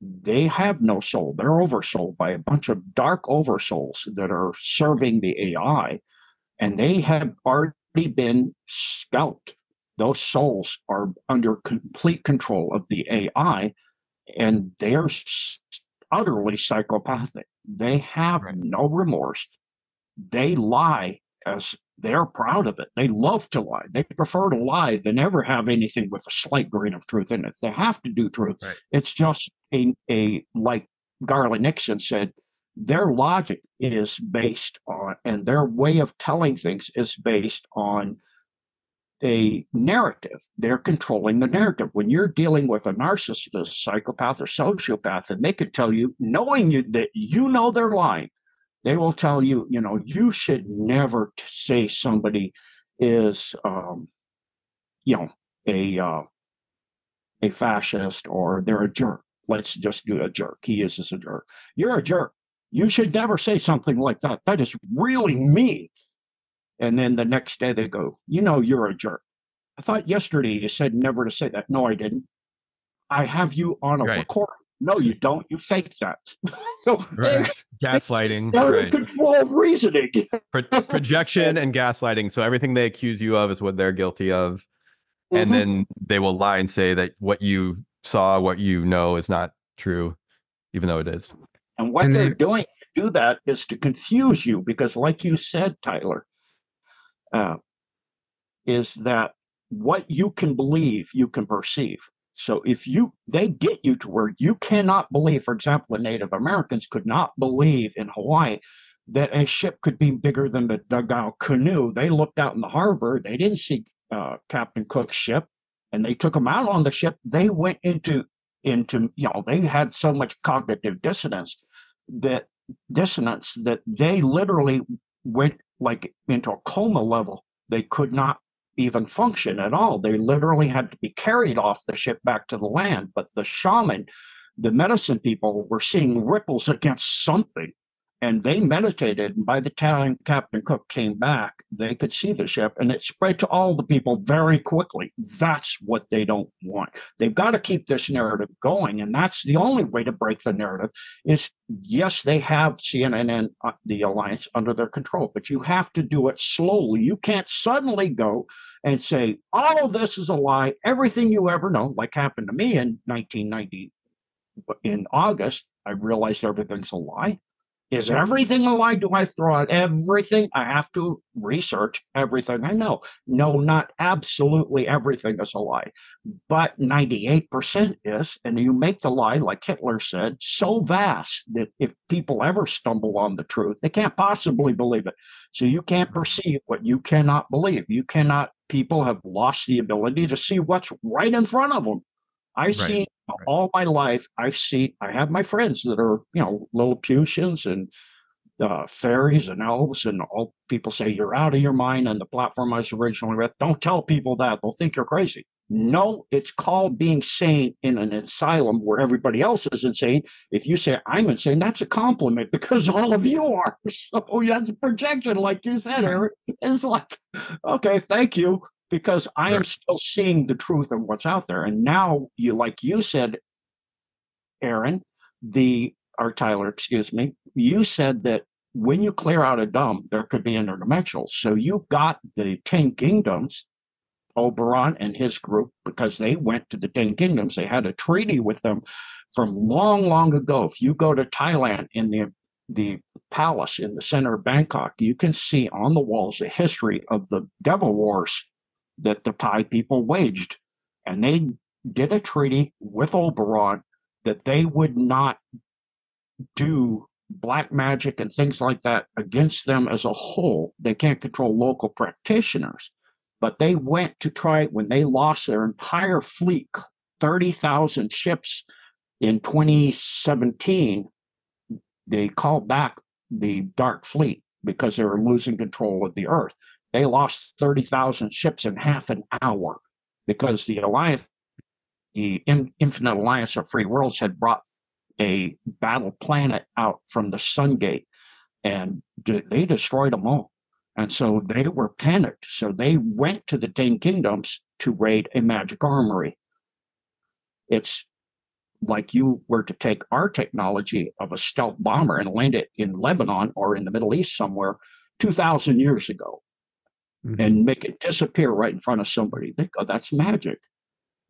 They have no soul. They're oversold by a bunch of dark oversouls that are serving the AI, and they have already been scalped. Those souls are under complete control of the AI, and they're utterly psychopathic. They have no remorse. They lie as they're proud of it. They love to lie. They prefer to lie than ever have anything with a slight grain of truth in it. They have to do truth. Right. It's just a, a like Garland Nixon said, their logic is based on, and their way of telling things is based on a narrative. They're controlling the narrative. When you're dealing with a narcissist, a psychopath, or sociopath, and they could tell you, knowing you that you know they're lying, they will tell you, you know, you should never say somebody is, um, you know, a uh, a fascist or they're a jerk. Let's just do a jerk. He is a jerk. You're a jerk. You should never say something like that. That is really mean. And then the next day they go, you know, you're a jerk. I thought yesterday you said never to say that. No, I didn't. I have you on a Right. recording. No, you don't. You faked that. (laughs) Right. Gaslighting. They're in Right. control of reasoning. Pro- projection and gaslighting. So everything they accuse you of is what they're guilty of. And Mhm. then they will lie and say that what you saw, what you know is not true, even though it is. And what And they're they- doing to do that is to confuse you because, like you said, Tyler, uh, is that what you can believe, you can perceive. So if you they get you to where you cannot believe, for example, the Native Americans could not believe in Hawaii that a ship could be bigger than the dugout canoe. They looked out in the harbor, they didn't see uh, Captain Cook's ship, and they took him out on the ship. They went into into you know they had so much cognitive dissonance that dissonance that they literally went like into a coma level. They could not even function at all. They literally had to be carried off the ship back to the land. But the shaman, the medicine people were seeing ripples against something. And they meditated. And by the time Captain Cook came back, they could see the ship and it spread to all the people very quickly. That's what they don't want. They've got to keep this narrative going. And that's the only way to break the narrative is yes, they have CNN and uh, the alliance under their control, but you have to do it slowly. You can't suddenly go and say, all of this is a lie. Everything you ever know, like happened to me in 1990, in August, I realized everything's a lie. Is everything a lie? Do I throw out everything? I have to research everything I know. No, not absolutely everything is a lie, but 98% is. And you make the lie, like Hitler said, so vast that if people ever stumble on the truth, they can't possibly believe it. So you can't perceive what you cannot believe. You cannot, people have lost the ability to see what's right in front of them. I've Right. seen all my life. I've seen, I have my friends that are, you know, Lilliputians and uh, fairies and elves, and all people say you're out of your mind. And the platform I was originally with, don't tell people that; they'll think you're crazy. No, it's called being sane in an asylum where everybody else is insane. If you say I'm insane, that's a compliment because all of you are. (laughs) So that's a projection, like you said, Eric. It's like, okay, thank you, because I am still seeing the truth of what's out there. And now you, like you said, Aaron, the or Tyler, excuse me, you said that when you clear out a dump, there could be interdimensional. So you've got the Ten Kingdoms, Oberon and his group, because they went to the Ten Kingdoms. They had a treaty with them from long, long ago. If you go to Thailand in the the palace in the center of Bangkok, you can see on the walls the history of the devil wars that the Thai people waged. And they did a treaty with Oberon that they would not do black magic and things like that against them as a whole. They can't control local practitioners. But they went to try, when they lost their entire fleet, 30,000 ships in 2017, they called back the Dark Fleet because they were losing control of the Earth. They lost 30,000 ships in half an hour because the Alliance, the Infinite Alliance of Free Worlds, had brought a battle planet out from the Sun Gate and they destroyed them all. And so they were panicked. So they went to the Ten Kingdoms to raid a magic armory. It's like you were to take our technology of a stealth bomber and land it in Lebanon or in the Middle East somewhere 2,000 years ago mm-hmm. and make it disappear right in front of somebody. They go, that's magic.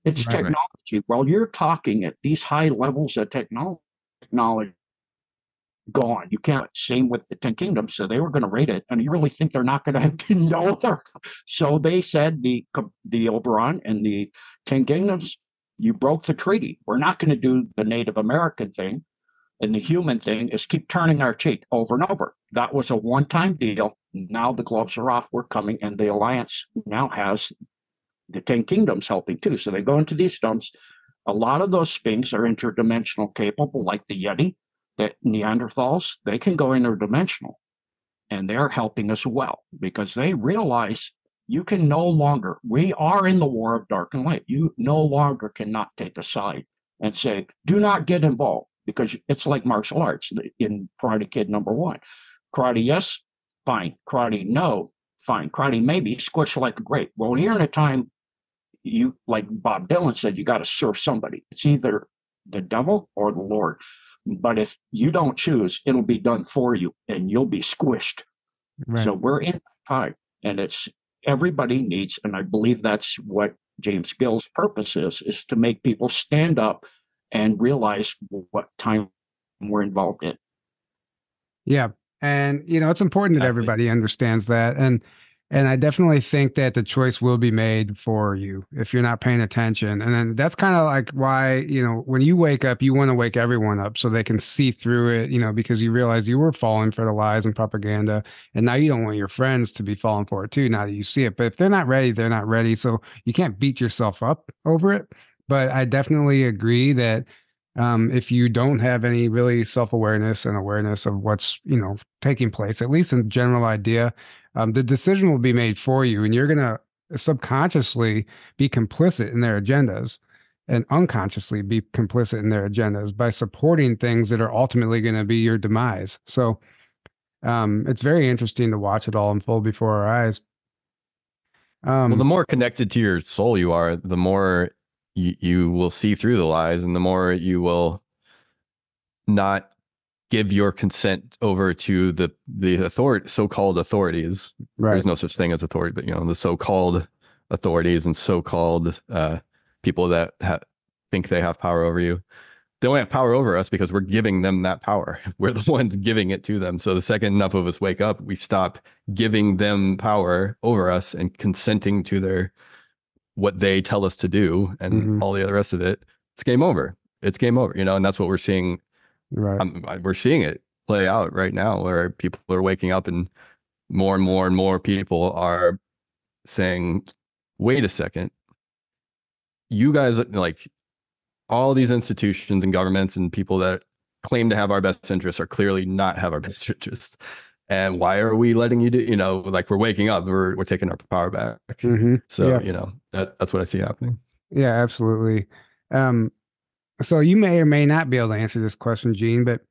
It's right, technology. Right. While you're talking at these high levels of technology, technology gone. You can't. Same with the Ten Kingdoms. So they were going to raid it, and you really think they're not going to have to know? (laughs) So they said the the Oberon and the Ten Kingdoms, you broke the treaty. We're not going to do the Native American thing, and the human thing is keep turning our cheek over and over. That was a one time deal. Now the gloves are off. We're coming, and the alliance now has the Ten Kingdoms helping too. So they go into these dumps. A lot of those sphinx are interdimensional capable, like the Yeti that Neanderthals, they can go interdimensional and they're helping as well because they realize you can no longer, we are in the war of dark and light. You no longer cannot take a side and say, do not get involved because it's like martial arts in Karate Kid number one. Karate, yes, fine. Karate, no, fine. Karate, maybe squish like a grape. Well, here in a time, you like Bob Dylan said, you got to serve somebody. It's either the devil or the Lord. But if you don't choose, it'll be done for you and you'll be squished. Right. So we're in time and it's everybody needs, and I believe that's what James Gill's purpose is, is to make people stand up and realize what time we're involved in. Yeah. And, you know, it's important that everybody understands that. And, and I definitely think that the choice will be made for you if you're not paying attention. And then that's kind of like why, you know, when you wake up, you want to wake everyone up so they can see through it, you know, because you realize you were falling for the lies and propaganda. And now you don't want your friends to be falling for it too, now that you see it. But if they're not ready, they're not ready. So you can't beat yourself up over it. But I definitely agree that um, if you don't have any really self awareness and awareness of what's you know taking place, at least in general idea, um, the decision will be made for you, and you're going to subconsciously be complicit in their agendas and unconsciously be complicit in their agendas by supporting things that are ultimately going to be your demise. So um, it's very interesting to watch it all unfold before our eyes. Um, well, the more connected to your soul you are, the more you, you will see through the lies, and the more you will not give your consent over to the the authority so-called authorities. Right. there's no such thing as authority but you know the so-called authorities and so-called uh, people that ha- think they have power over you. They only have power over us because we're giving them that power. (laughs) We're the ones giving it to them. So the second enough of us wake up we stop giving them power over us and consenting to their what they tell us to do and mm-hmm. all the rest of it it's game over it's game over you know and that's what we're seeing Right. Um, we're seeing it play out right now where people are waking up and more and more and more people are saying, wait a second, you guys, like all these institutions and governments and people that claim to have our best interests are clearly not have our (laughs) best interests. And why are we letting you do, you know, like we're waking up, we're, we're taking our power back. Mm-hmm. So, yeah. you know, that, that's what I see happening. Yeah, absolutely. Um, so you may or may not be able to answer this question, Gene, but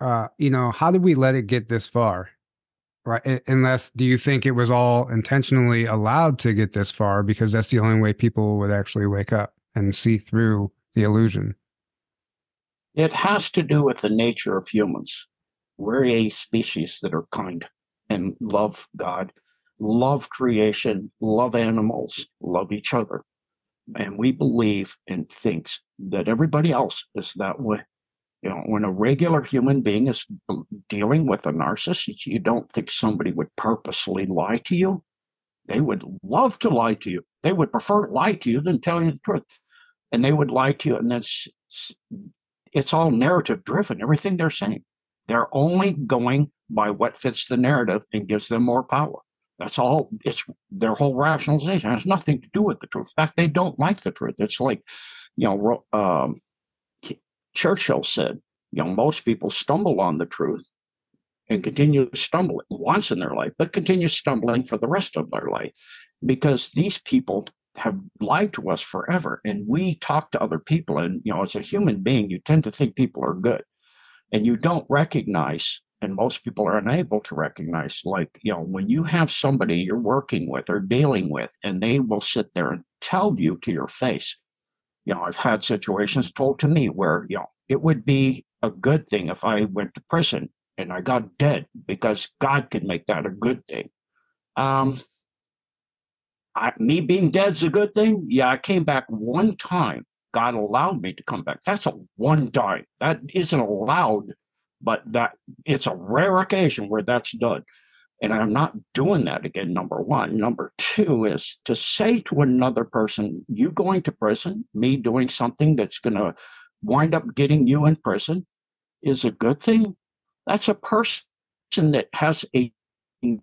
uh, you know, how did we let it get this far? Right. Unless do you think it was all intentionally allowed to get this far because that's the only way people would actually wake up and see through the illusion? It has to do with the nature of humans. We're a species that are kind and love God, love creation, love animals, love each other and we believe and thinks that everybody else is that way. You know, when a regular human being is dealing with a narcissist, you don't think somebody would purposely lie to you. They would love to lie to you. They would prefer to lie to you than tell you the truth. and they would lie to you, and that's it's all narrative driven. Everything they're saying, they're only going by what fits the narrative and gives them more power. That's all. It's their whole rationalization it has nothing to do with the truth. In fact, they don't like the truth. It's like, you know, um, Churchill said, you know, most people stumble on the truth and continue stumbling once in their life, but continue stumbling for the rest of their life because these people have lied to us forever. And we talk to other people, and you know, as a human being, you tend to think people are good, and you don't recognize. And most people are unable to recognize, like, you know, when you have somebody you're working with or dealing with, and they will sit there and tell you to your face. You know, I've had situations told to me where, you know, it would be a good thing if I went to prison and I got dead because God could make that a good thing. Um, I, me being dead's a good thing. Yeah, I came back one time. God allowed me to come back. That's a one time. That isn't allowed, but that it's a rare occasion where that's done. And I'm not doing that again, number one. Number two is to say to another person, you going to prison, me doing something that's going to wind up getting you in prison is a good thing. That's a person that has a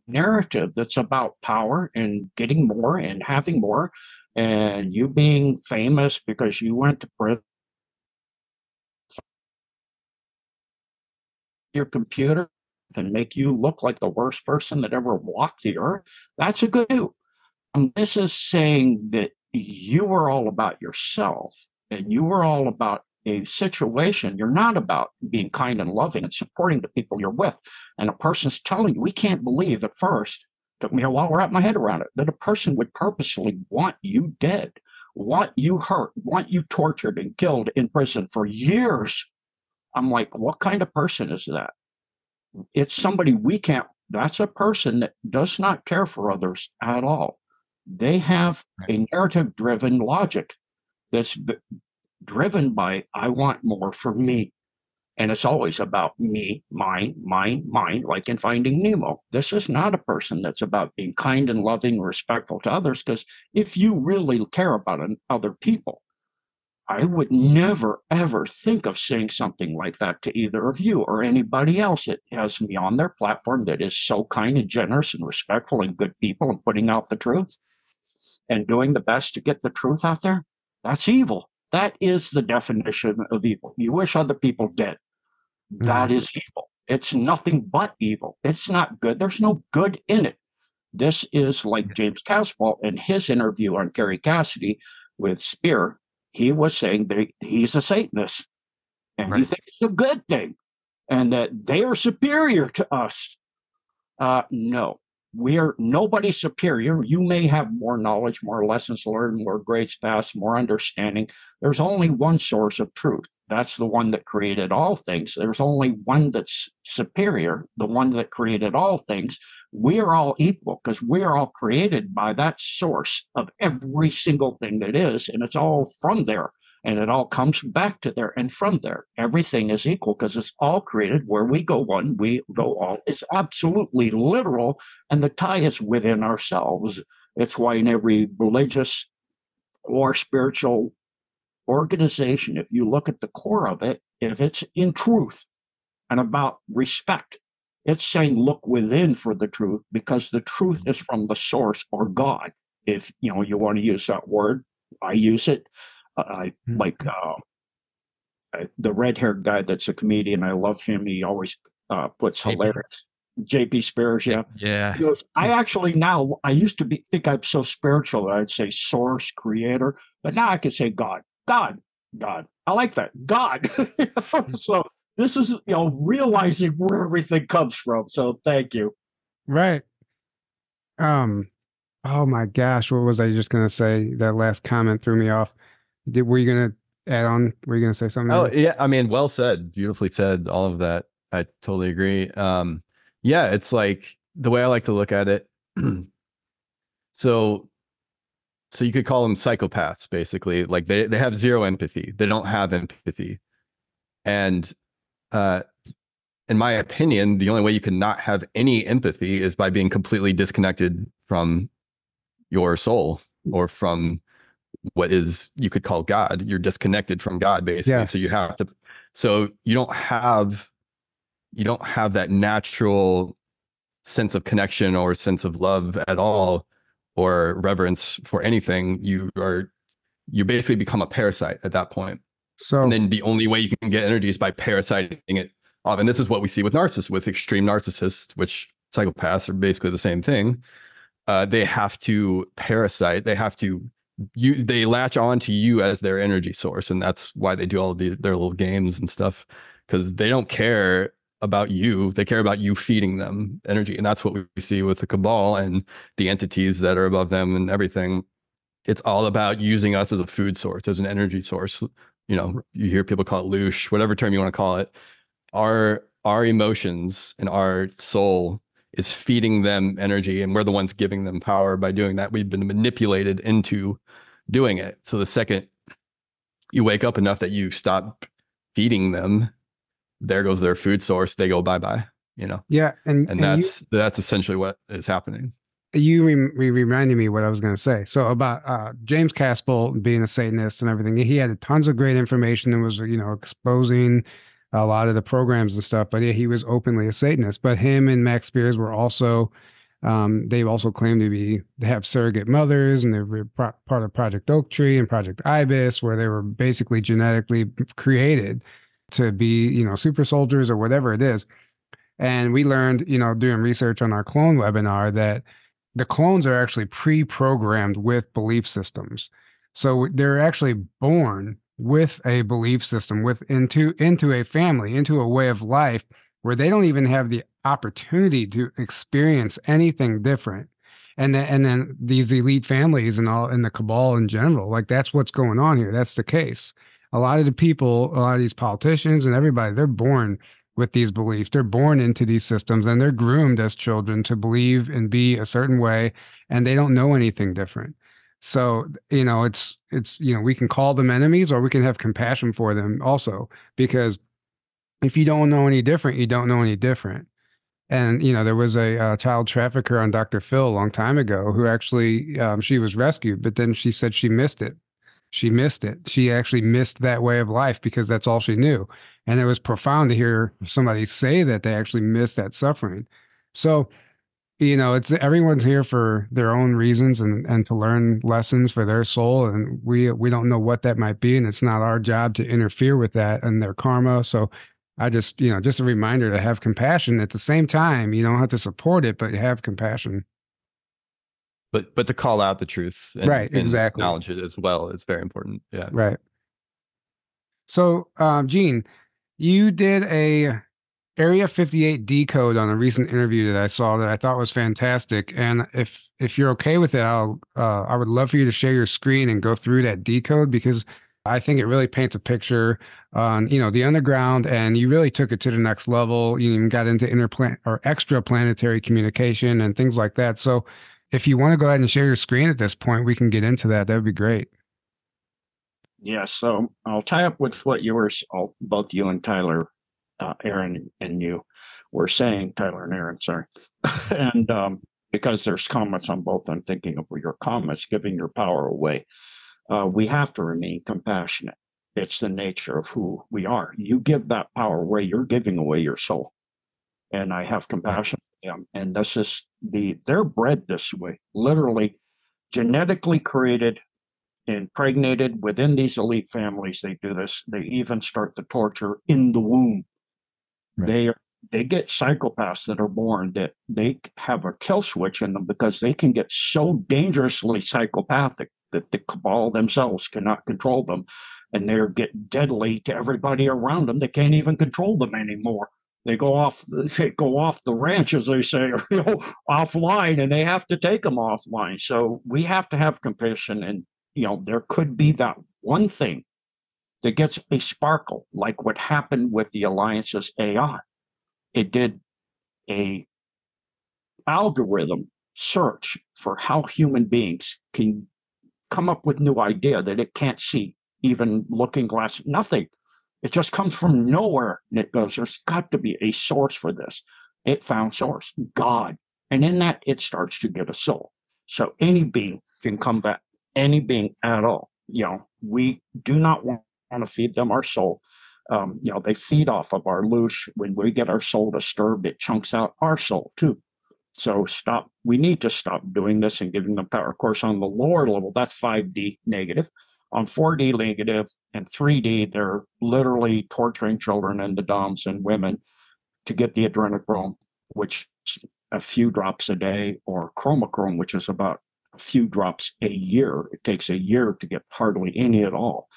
narrative that's about power and getting more and having more and you being famous because you went to prison your computer and make you look like the worst person that ever walked the earth that's a good do. And this is saying that you were all about yourself and you were all about a situation, you're not about being kind and loving and supporting the people you're with. And a person's telling you, we can't believe at first, took me a while to wrap my head around it, that a person would purposely want you dead, want you hurt, want you tortured and killed in prison for years. I'm like, what kind of person is that? It's somebody we can't, that's a person that does not care for others at all. They have a narrative driven logic that's driven by I want more for me. And it's always about me, mine, mine, mine, like in Finding Nemo. This is not a person that's about being kind and loving, and respectful to others, because if you really care about other people, I would never, ever think of saying something like that to either of you or anybody else that has me on their platform that is so kind and generous and respectful and good people and putting out the truth and doing the best to get the truth out there. That's evil. That is the definition of evil. You wish other people dead. That mm-hmm. evil. It's nothing but evil. It's not good. There's no good in it. This is like James Casbolt in his interview on Kerry Cassidy with Spear. He was saying that he's a Satanist and right. he thinks it's a good thing and that they are superior to us. Uh, no, we're nobody superior. You may have more knowledge, more lessons learned, more grades passed, more understanding. There's only one source of truth. That's the one that created all things. There's only one that's superior, the one that created all things. We are all equal because we are all created by that source of every single thing that is, and it's all from there and it all comes back to there. And from there everything is equal because it's all created where we go one we go all. It's absolutely literal and the tie is within ourselves. It's why in every religious or spiritual organization if you look at the core of it if it's in truth and about respect it's saying look within for the truth because the truth is from the source or god. If you know you want to use that word i use it I mm-hmm. like uh, the red haired guy that's a comedian. I love him. He always uh, puts hilarious. JP Sears, yeah. Yeah. Goes, I actually now, I used to be, think I'm so spiritual I'd say source, creator, but now I can say God, God, God. I like that. God. (laughs) so this is, you know, realizing where everything comes from. So thank you. Right. Um, oh my gosh, what was I just gonna say? That last comment threw me off. Did were you gonna add on? Were you gonna say something? Oh yeah, I mean, well said, beautifully said. All of that, I totally agree. Um, yeah, it's like the way I like to look at it. (clears throat) so, so you could call them psychopaths, basically. Like they they have zero empathy. They don't have empathy, and uh, in my opinion, the only way you can not have any empathy is by being completely disconnected from your soul or from what is you could call God. You're disconnected from God basically. Yes. So you have to so you don't have you don't have that natural sense of connection or sense of love at all or reverence for anything. You are you basically become a parasite at that point. So And then the only way you can get energy is by parasiting it off. And this is what we see with narcissists, with extreme narcissists, which psychopaths are basically the same thing. Uh, they have to parasite. They have to you. They latch on to you as their energy source, and that's why they do all the, their little games and stuff because they don't care about you. They care about you feeding them energy, and that's what we see with the cabal and the entities that are above them and everything. It's all about using us as a food source, as an energy source. You know, you hear people call it loosh, whatever term you want to call it. Our our emotions and our soul is feeding them energy and we're the ones giving them power by doing that. We've been manipulated into doing it. So the second you wake up enough that you stop feeding them there goes their food source. They go bye bye you know? Yeah, and, and and you- that's that's essentially what is happening. You re- reminded me what I was going to say. So about uh, James Casbolt being a Satanist and everything, he had tons of great information and was, you know, exposing a lot of the programs and stuff. But yeah, he was openly a Satanist. But him and Max Spiers were also, um, they also claimed to be have surrogate mothers, and they were pro- part of Project Oak Tree and Project Ibis, where they were basically genetically created to be, you know, super soldiers or whatever it is. And we learned, you know, doing research on our clone webinar that the clones are actually pre-programmed with belief systems so they're actually born with a belief system with into into a family into a way of life where they don't even have the opportunity to experience anything different and and then these elite families and all in the cabal in general like that's what's going on here that's the case a lot of the people a lot of these politicians and everybody they're born with these beliefs. They're born into these systems and they're groomed as children to believe and be a certain way, and they don't know anything different. So, you know, it's, it's, you know, we can call them enemies or we can have compassion for them also, because if you don't know any different, you don't know any different. And, you know, there was a, uh child trafficker on Dr. Phil a long time ago who actually, um, she was rescued, but then she said she missed it. She missed it. She actually missed that way of life because that's all she knew. And it was profound to hear somebody say that they actually missed that suffering. So, you know, it's everyone's here for their own reasons and and to learn lessons for their soul. And we we don't know what that might be, and it's not our job to interfere with that and their karma. So I just, you know, just a reminder to have compassion at the same time. You don't have to support it, but have compassion. but but to call out the truth and, Right, exactly. acknowledge it as well is very important yeah Right. So, um, Gene, you did a Area 58 decode on a recent interview that I saw that I thought was fantastic. And if if you're okay with it, I'll uh, I would love for you to share your screen and go through that decode because I think it really paints a picture on you know the underground, and you really took it to the next level. You even got into interplan or extraplanetary communication and things like that. So, if you want to go ahead and share your screen at this point, we can get into that. That would be great. Yeah, so I'll tie up with what yours, both you and Tyler, uh, Aaron and you were saying, Tyler and Aaron, sorry. (laughs) and um, because there's comments on both, I'm thinking of your comments, giving your power away. Uh, we have to remain compassionate. It's the nature of who we are. You give that power away, you're giving away your soul. And I have compassion for them. And this is the, they're bred this way, literally genetically created impregnated within these elite families they do this they even start the torture in the womb They they get psychopaths that are born that they have a kill switch in them because they can get so dangerously psychopathic that the cabal themselves cannot control them and they're get deadly to everybody around them they can't even control them anymore. They go off (laughs) they go off the ranch as they say or (laughs) you know offline and they have to take them offline. So we have to have compassion and you know there could be that one thing that gets a sparkle like what happened with the alliance's ai it did a algorithm search for how human beings can come up with new idea that it can't see even looking glass nothing. It just comes from nowhere and it goes there's got to be a source for this. It found source god. And in that it starts to get a soul. So any being can come back any being at all. You know, we do not want to feed them our soul. Um, you know, they feed off of our loosh. When we get our soul disturbed, it chunks out our soul too. So stop. We need to stop doing this and giving them power. Of course, on the lower level, that's 5D negative. On 4D negative and 3D, they're literally torturing children and the DOMs and women to get the adrenochrome, which a few drops a day, or chromochrome, which is about a few drops a year. It takes a year to get hardly any at all.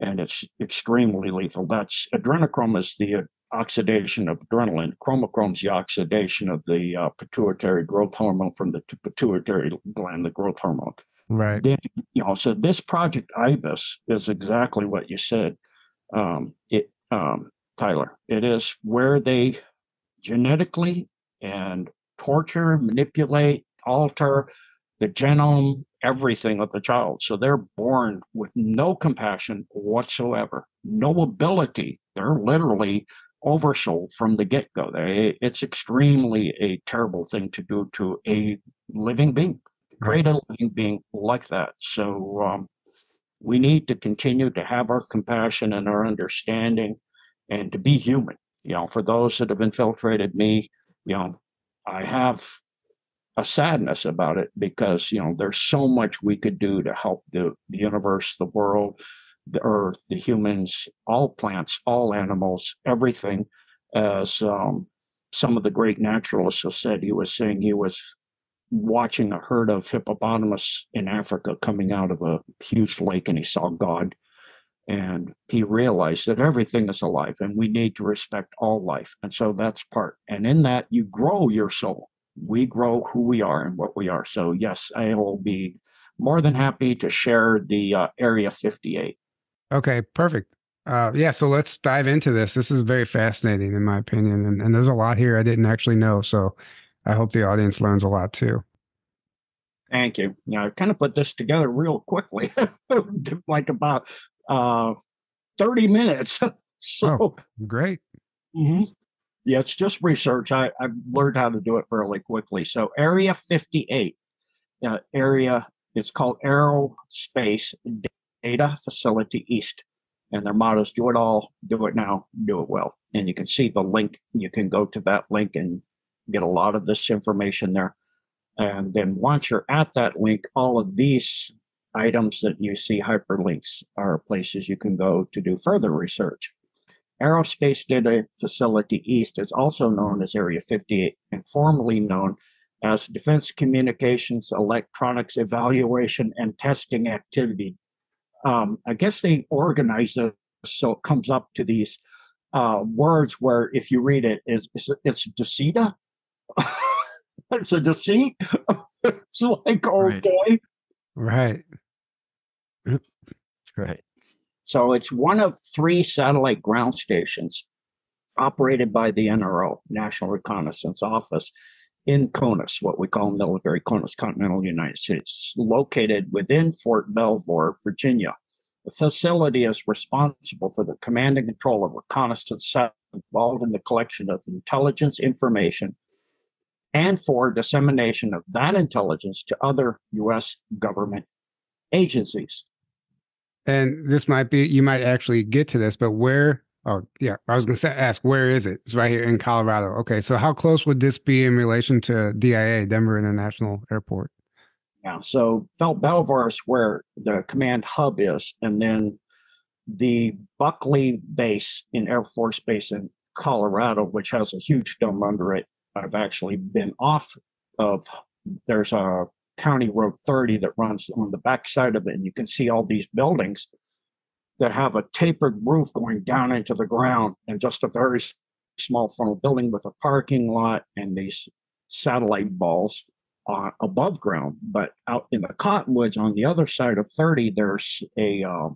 And it's extremely lethal. That's adrenochrome is the oxidation of adrenaline. Chromochrome is the oxidation of the uh, pituitary growth hormone from the pituitary gland, the growth hormone. Right. Then, you know, so this project IBIS is exactly what you said. Um, it, um, Tyler, it is where they genetically and torture, manipulate, alter the genome, everything of the child. So they're born with no compassion whatsoever, no ability. They're literally oversold from the get go. It's extremely a terrible thing to do to a living being. Create a living being like that. So um, we need to continue to have our compassion and our understanding and to be human. You know, for those that have infiltrated me, you know, I have a sadness about it because you know there's so much we could do to help the, the universe, the world, the earth, the humans, all plants, all animals, everything. As um, some of the great naturalists have said, he was saying he was watching a herd of hippopotamus in Africa coming out of a huge lake, and he saw God. And he realized that everything is alive and we need to respect all life. And so that's part. And in that, you grow your soul. We grow who we are and what we are. So, yes, I will be more than happy to share the uh, Area 58. Okay, perfect. Uh, yeah, so let's dive into this. This is very fascinating, in my opinion. And, and there's a lot here I didn't actually know. So I hope the audience learns a lot too. Thank you. Yeah, I kind of put this together real quickly, (laughs) like about uh, 30 minutes. (laughs) so oh, great. Mm-hmm. Yeah, it's just research. I, I've learned how to do it fairly quickly. So, Area 58, uh, area, it's called Aerospace Data Facility East. And their motto is do it all, do it now, do it well. And you can see the link. You can go to that link and get a lot of this information there. And then once you're at that link, all of these items that you see hyperlinks are places you can go to do further research. Aerospace Data Facility East is also known as Area 58 and formerly known as Defense Communications Electronics Evaluation and Testing Activity. Um, I guess they organize it so it comes up to these uh, words where if you read it, it's, it's, it's deceta. it's a deceit. (laughs) it's like, oh right. boy. Right. (laughs) Right. So it's one of three satellite ground stations operated by the NRO, National Reconnaissance Office, in CONUS, what we call military CONUS, continental United States, located within Fort Belvoir, Virginia. The facility is responsible for the command and control of reconnaissance satellites involved in the collection of intelligence information and for dissemination of that intelligence to other U.S. government agencies and this might be you might actually get to this, but where? Oh, yeah, I was going to ask where is it? It's right here in Colorado. Okay, so how close would this be in relation to DIA, Denver International Airport? Yeah, so Belvoir is where the command hub is, and then the Buckley base in Air Force Base in Colorado, which has a huge dome under it. I've actually been off of. There's a County Road 30 that runs on the backside of it. And you can see all these buildings that have a tapered roof going down into the ground and just a very small frontal building with a parking lot and these satellite balls uh, above ground. But out in the cottonwoods on the other side of 30, there's a uh,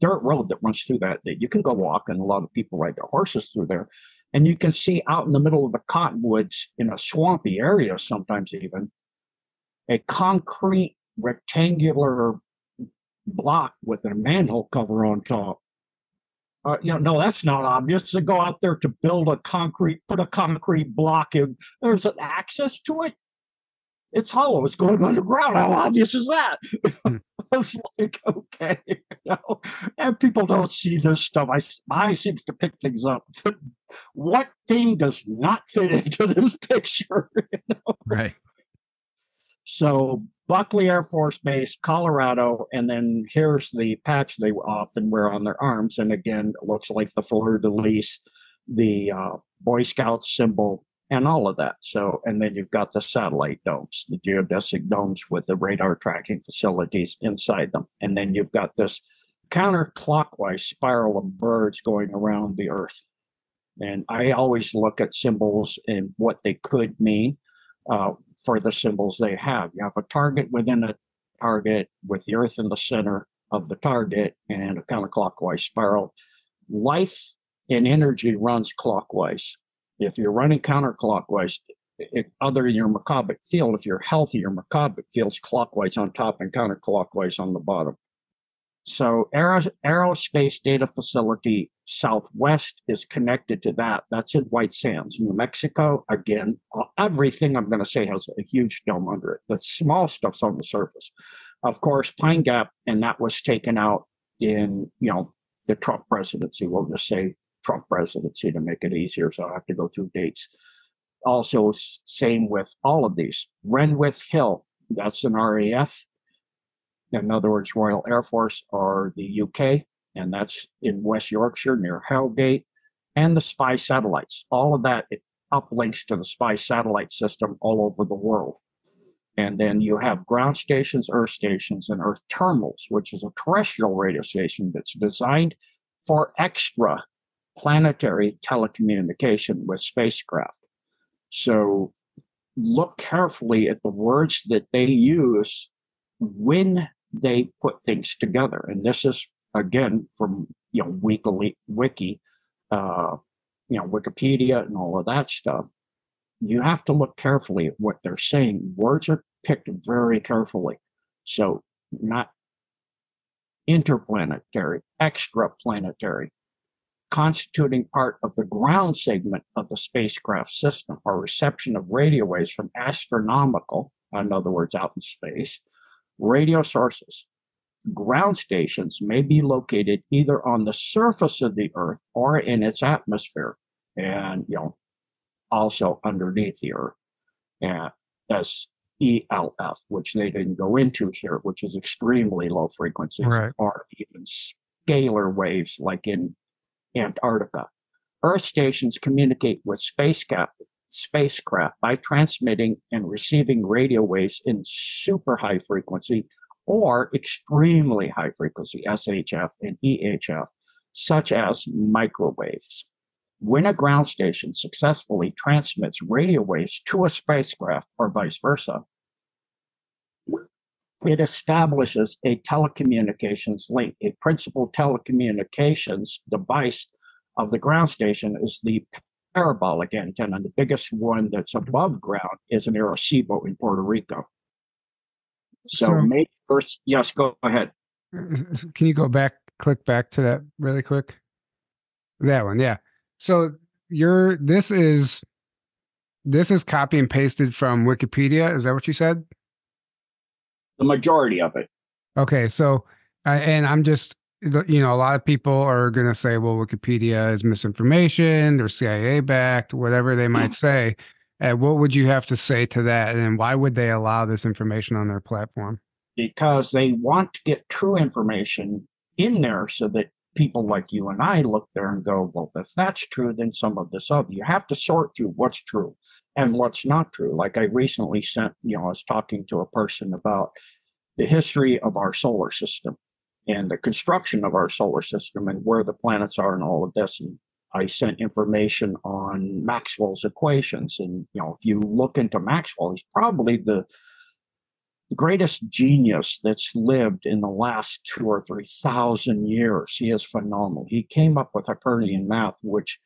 dirt road that runs through that that you can go walk, and a lot of people ride their horses through there. And you can see out in the middle of the cottonwoods in a swampy area, sometimes even, a concrete rectangular block with a manhole cover on top. Uh, you know, no, that's not obvious. To go out there to build a concrete, put a concrete block in, there's an access to it. It's hollow. It's going underground. How obvious is that? (laughs) was like, okay, (laughs) you know, and people don't see this stuff. I I seems to pick things up. (laughs) what thing does not fit into this picture? You know? Right. So Buckley Air Force Base, Colorado, and then here's the patch they often wear on their arms, and again, it looks like the fleur de lis, the uh, Boy Scout symbol, and all of that. So, and then you've got the satellite domes, the geodesic domes with the radar tracking facilities inside them, and then you've got this counterclockwise spiral of birds going around the Earth. And I always look at symbols and what they could mean. Uh, for the symbols they have. You have a target within a target with the Earth in the center of the target and a counterclockwise spiral. Life and energy runs clockwise. If you're running counterclockwise, it, other than your Mercabic field, if you're healthy, your Mercabic field's clockwise on top and counterclockwise on the bottom. So Aerospace Data Facility Southwest is connected to that. That's in White Sands, New Mexico. Again, uh, everything I'm going to say has a huge dome under it. The small stuff's on the surface. Of course, Pine Gap, and that was taken out in, you know, the Trump presidency. We'll just say Trump presidency to make it easier. So I have to go through dates. Also, same with all of these. Menwith Hill, that's an RAF in other words, Royal Air Force or the UK, and that's in West Yorkshire near Harrogate, and the spy satellites. All of that uplinks to the spy satellite system all over the world. And then you have ground stations, earth stations, and earth terminals, which is a terrestrial radio station that's designed for extra planetary telecommunication with spacecraft. So look carefully at the words that they use when they put things together. And this is again from you know Wiki, Wiki, uh, you know Wikipedia and all of that stuff. You have to look carefully at what they're saying. Words are picked very carefully, so not interplanetary, extraplanetary, constituting part of the ground segment of the spacecraft system, or reception of radio waves from astronomical, in other words, out in space, radio sources. Ground stations may be located either on the surface of the Earth or in its atmosphere, and you know, also underneath the Earth, and as ELF, which they didn't go into here, which is extremely low frequencies, right. or even scalar waves like in Antarctica. Earth stations communicate with spacecraft, spacecraft by transmitting and receiving radio waves in super high frequency or extremely high frequency SHF and EHF, such as microwaves. When a ground station successfully transmits radio waves to a spacecraft or vice versa, it establishes a telecommunications link. A principal telecommunications device of the ground station is the parabolic antenna. And the biggest one that's above ground is an Arecibo in Puerto Rico. So, so maybe first, yes, go ahead. (laughs) Can you go back, click back to that really quick? That one, yeah. So you're this is this is copy and pasted from Wikipedia. Is that what you said? The majority of it. Okay, so uh, and I'm just you know, a lot of people are going to say, well, Wikipedia is misinformation, they're CIA backed, whatever they might (clears throat) say. Uh, what would you have to say to that? And why would they allow this information on their platform? Because they want to get true information in there so that people like you and I look there and go, well, if that's true, then some of this other. You have to sort through what's true and what's not true. Like I recently sent, you know, I was talking to a person about the history of our solar system and the construction of our solar system and where the planets are and all of this. And I sent information on Maxwell's equations. And, you know, if you look into Maxwell, he's probably the, the greatest genius that's lived in the last two or three thousand years. He is phenomenal. He came up with Hipparian math, which,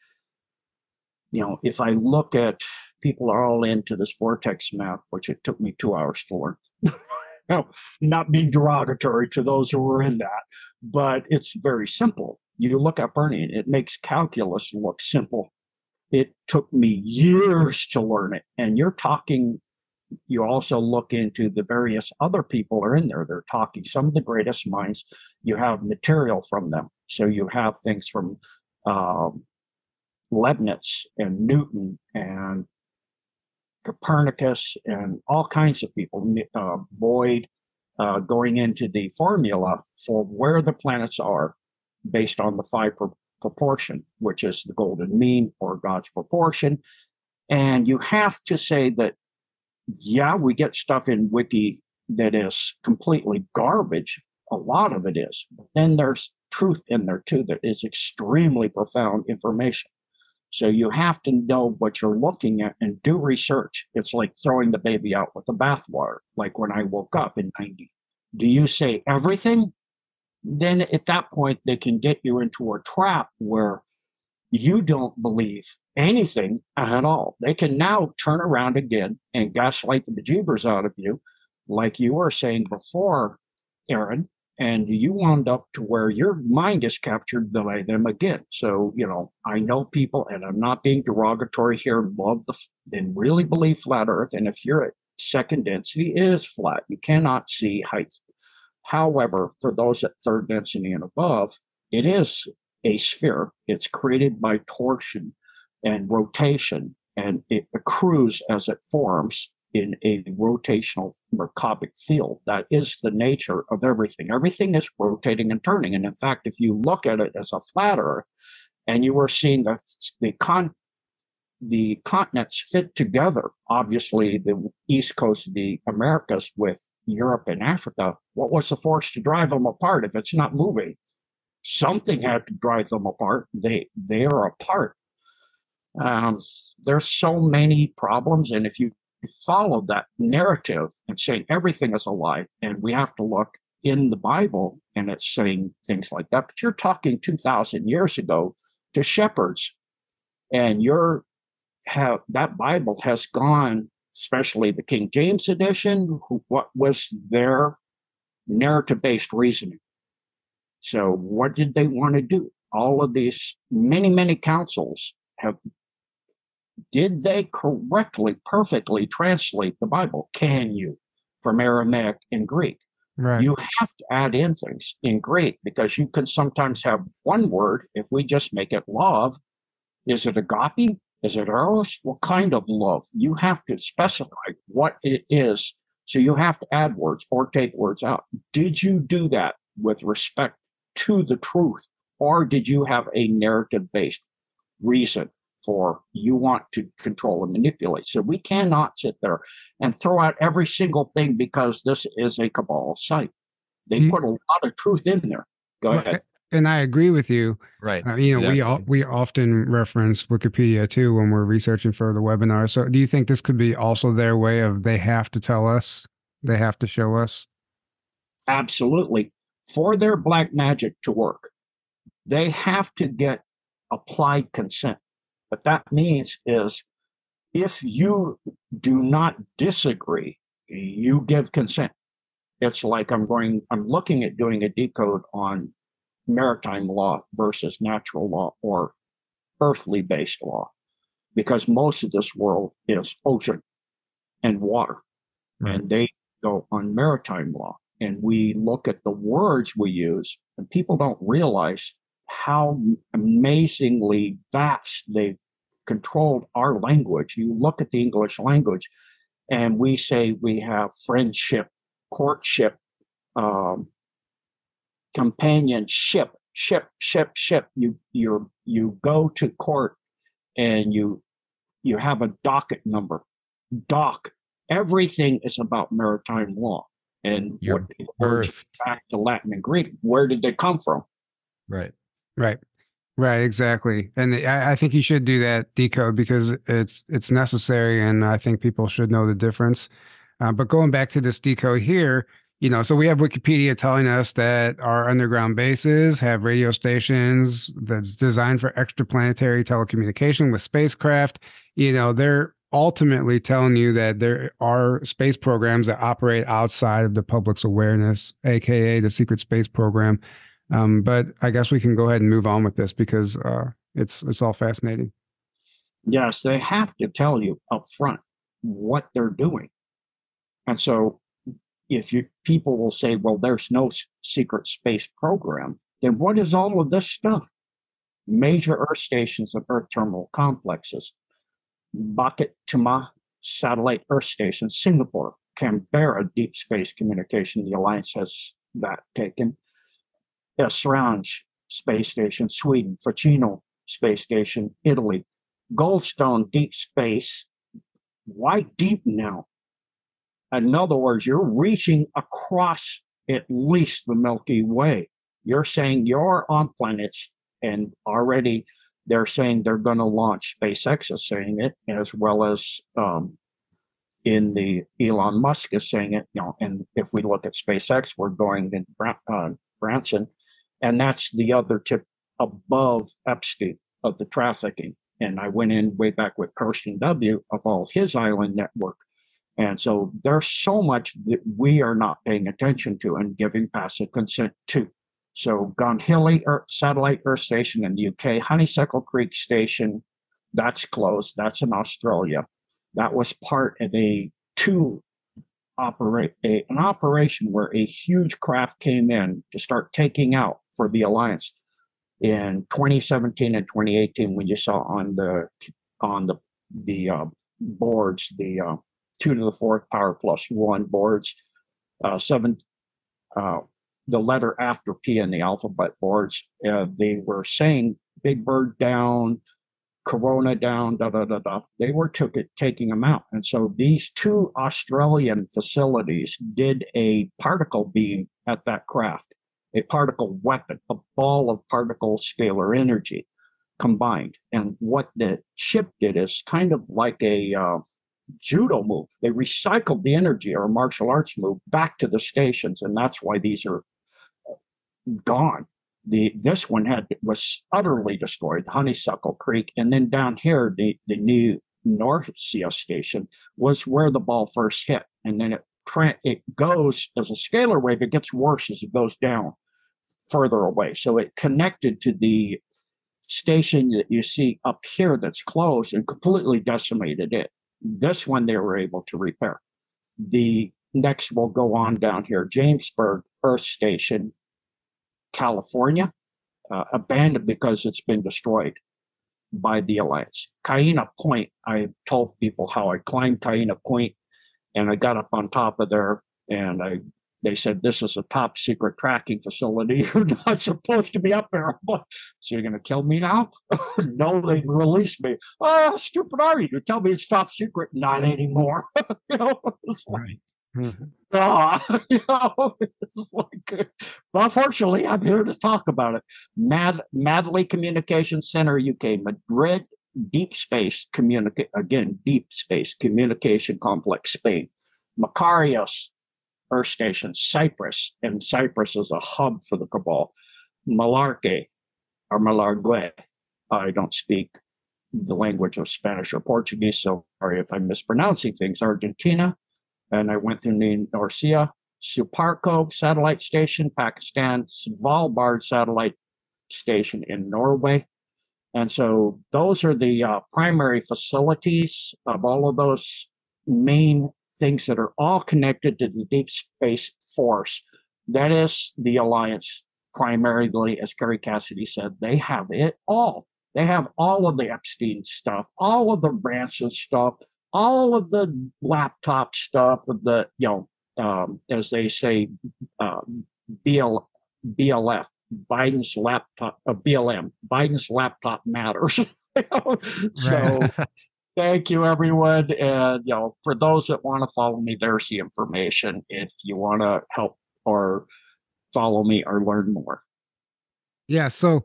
you know, if I look at people are all into this vortex math, which it took me two hours to learn. (laughs) know, not being derogatory to those who are in that, but it's very simple. You look at Bernie, it makes calculus look simple. It took me years to learn it. And you're talking you also look into the various other people are in there. They're talking some of the greatest minds. You have material from them. So you have things from um, Leibniz and Newton and Copernicus and all kinds of people, uh, Bode, uh, going into the formula for where the planets are based on the phi pro- proportion, which is the golden mean or God's proportion. And you have to say that, yeah, we get stuff in Wiki that is completely garbage. A lot of it is. But then there's truth in there too that is extremely profound information. So you have to know what you're looking at and do research. It's like throwing the baby out with the bathwater, like when I woke up in 90. Do you say everything? Then at that point, they can get you into a trap where you don't believe anything at all. They can now turn around again and gaslight the bejeebers out of you, like you were saying before, Aaron, and you wound up to where your mind is captured by them again. So, you know, I know people, and I'm not being derogatory here, love the and really believe flat Earth. And if you're at second density, it is flat. You cannot see height. However, for those at third density and above, it is a sphere. It's created by torsion and rotation, and it accrues as it forms in a rotational Merkabit field. That is the nature of everything. Everything is rotating and turning. And in fact, if you look at it as a flat Earth, and you are seeing the the con the continents fit together. Obviously, the east coast of the Americas with Europe and Africa. What was the force to drive them apart if it's not moving? Something had to drive them apart. They they are apart. Um, there's so many problems, and if you follow that narrative and say everything is a lie, and we have to look in the Bible and it's saying things like that. But you're talking 2,000 years ago to shepherds, and you're have that Bible has gone, especially the King James edition. Who, what was their narrative-based reasoning? So, what did they want to do? All of these many, many councils have did they correctly, perfectly translate the Bible? Can you from Aramaic and Greek? Right. You have to add in things in Greek because you can sometimes have one word. If we just make it love, is it agape? Is it eros? What kind of love? You have to specify what it is. So you have to add words or take words out. Did you do that with respect to the truth? Or did you have a narrative based reason for you want to control and manipulate. So we cannot sit there and throw out every single thing because this is a cabal site. They mm-hmm. put a lot of truth in there. Go well, ahead. And I agree with you. Right. Uh, you know, exactly. we we often reference Wikipedia too when we're researching for the webinar. So do you think this could be also their way of they have to tell us, they have to show us? Absolutely. For their black magic to work, they have to get applied consent. What that means is if you do not disagree, you give consent. It's like I'm going, I'm looking at doing a decode on maritime law versus natural law or earthly based law, because most of this world is ocean and water, right. and they go on maritime law. And we look at the words we use, and people don't realize how amazingly vast they've controlled our language. You look at the English language, and we say we have friendship, courtship, um, companionship, ship, ship, ship. You you you go to court, and you you have a docket number, dock. Everything is about maritime law. And Your birth. back to Latin and Greek, where did they come from? Right. Right. Right, exactly, and I, I, think you should do that decode because it's it's necessary, and I think people should know the difference. Uh, but going back to this decode here, you know, so we have Wikipedia telling us that our underground bases have radio stations that's designed for extraplanetary telecommunication with spacecraft. You know, they're ultimately telling you that there are space programs that operate outside of the public's awareness, aka the secret space program. Um, but I guess we can go ahead and move on with this because uh, it's it's all fascinating. Yes, they have to tell you up front what they're doing. And so if you people will say, well, there's no secret space program, then what is all of this stuff? Major Earth stations and Earth terminal complexes, Bukit Timah Satellite Earth Station, Singapore, Canberra Deep Space Communication, the Alliance has that taken, Esrange Space Station, Sweden, Fucino Space Station, Italy, Goldstone Deep Space. Why deep now? In other words, you're reaching across at least the Milky Way. You're saying you're on planets, and already they're saying they're going to launch. SpaceX is saying it, as well as um, in the Elon Musk is saying it. You know, and if we look at SpaceX, we're going to uh, Branson, and that's the other tip above Epstein of the trafficking. And I went in way back with Karsten W. of all his island network. And so there's so much that we are not paying attention to and giving passive consent to. So Goonhilly Earth, Satellite Earth Station in the UK, Honeysuckle Creek Station, that's closed. That's in Australia. That was part of a two operate an operation where a huge craft came in to start taking out for the alliance. In 2017 and 2018 when you saw on the on the the uh, boards the uh, two to the fourth power plus one boards uh, seven uh, the letter after p in the alphabet boards uh, they were saying big bird down corona down da da da da. They were took it taking them out. And so these two australian facilities did a particle beam at that craft a particle weapon, a ball of particle scalar energy combined. And what the ship did is kind of like a uh, judo move. They recycled the energy or martial arts move back to the stations, and that's why these are uh, gone. The this one had was utterly destroyed, Honeysuckle Creek, and then down here the the new Norcia station was where the ball first hit, and then it it goes as a scalar wave. It gets worse as it goes down further away. So it connected to the station that you see up here that's closed and completely decimated it. This one they were able to repair. The next will go on down here, Jamesburg Earth Station, California, uh, abandoned because it's been destroyed by the Alliance. Kaena Point, I told people how I climbed Kaena Point and I got up on top of there and I they said this is a top secret tracking facility. (laughs) You're not supposed to be up there. (laughs) So you're going to kill me now? (laughs) no, they released me. Oh, how stupid are you? You tell me it's top secret. Not anymore. you know, it's like, right. Mm-hmm. Uh, you know, it's like, unfortunately, I'm here to talk about it. Mad, Madley Communication Center, UK, Madrid, Deep Space Communicate again, Deep Space Communication Complex, Spain. Makarios, Earth Station, Cyprus, and Cyprus is a hub for the cabal. Malarque or Malargue. I don't speak the language of Spanish or Portuguese, so sorry if I'm mispronouncing things. Argentina, and I went through the Norcia, Suparco satellite station, Pakistan, Svalbard satellite station in Norway. And so those are the uh, primary facilities of all of those main things that are all connected to the deep space force. That is the alliance primarily, as Kerry Cassidy said, they have it all. They have all of the Epstein stuff, all of the Branson stuff, all of the laptop stuff of the, you know, um, as they say, uh, BL, BLF, Biden's laptop, uh, BLM, Biden's laptop matters. (laughs) so Thank you, everyone. And, you know, for those that want to follow me, there's the information if you want to help or follow me or learn more. Yeah. So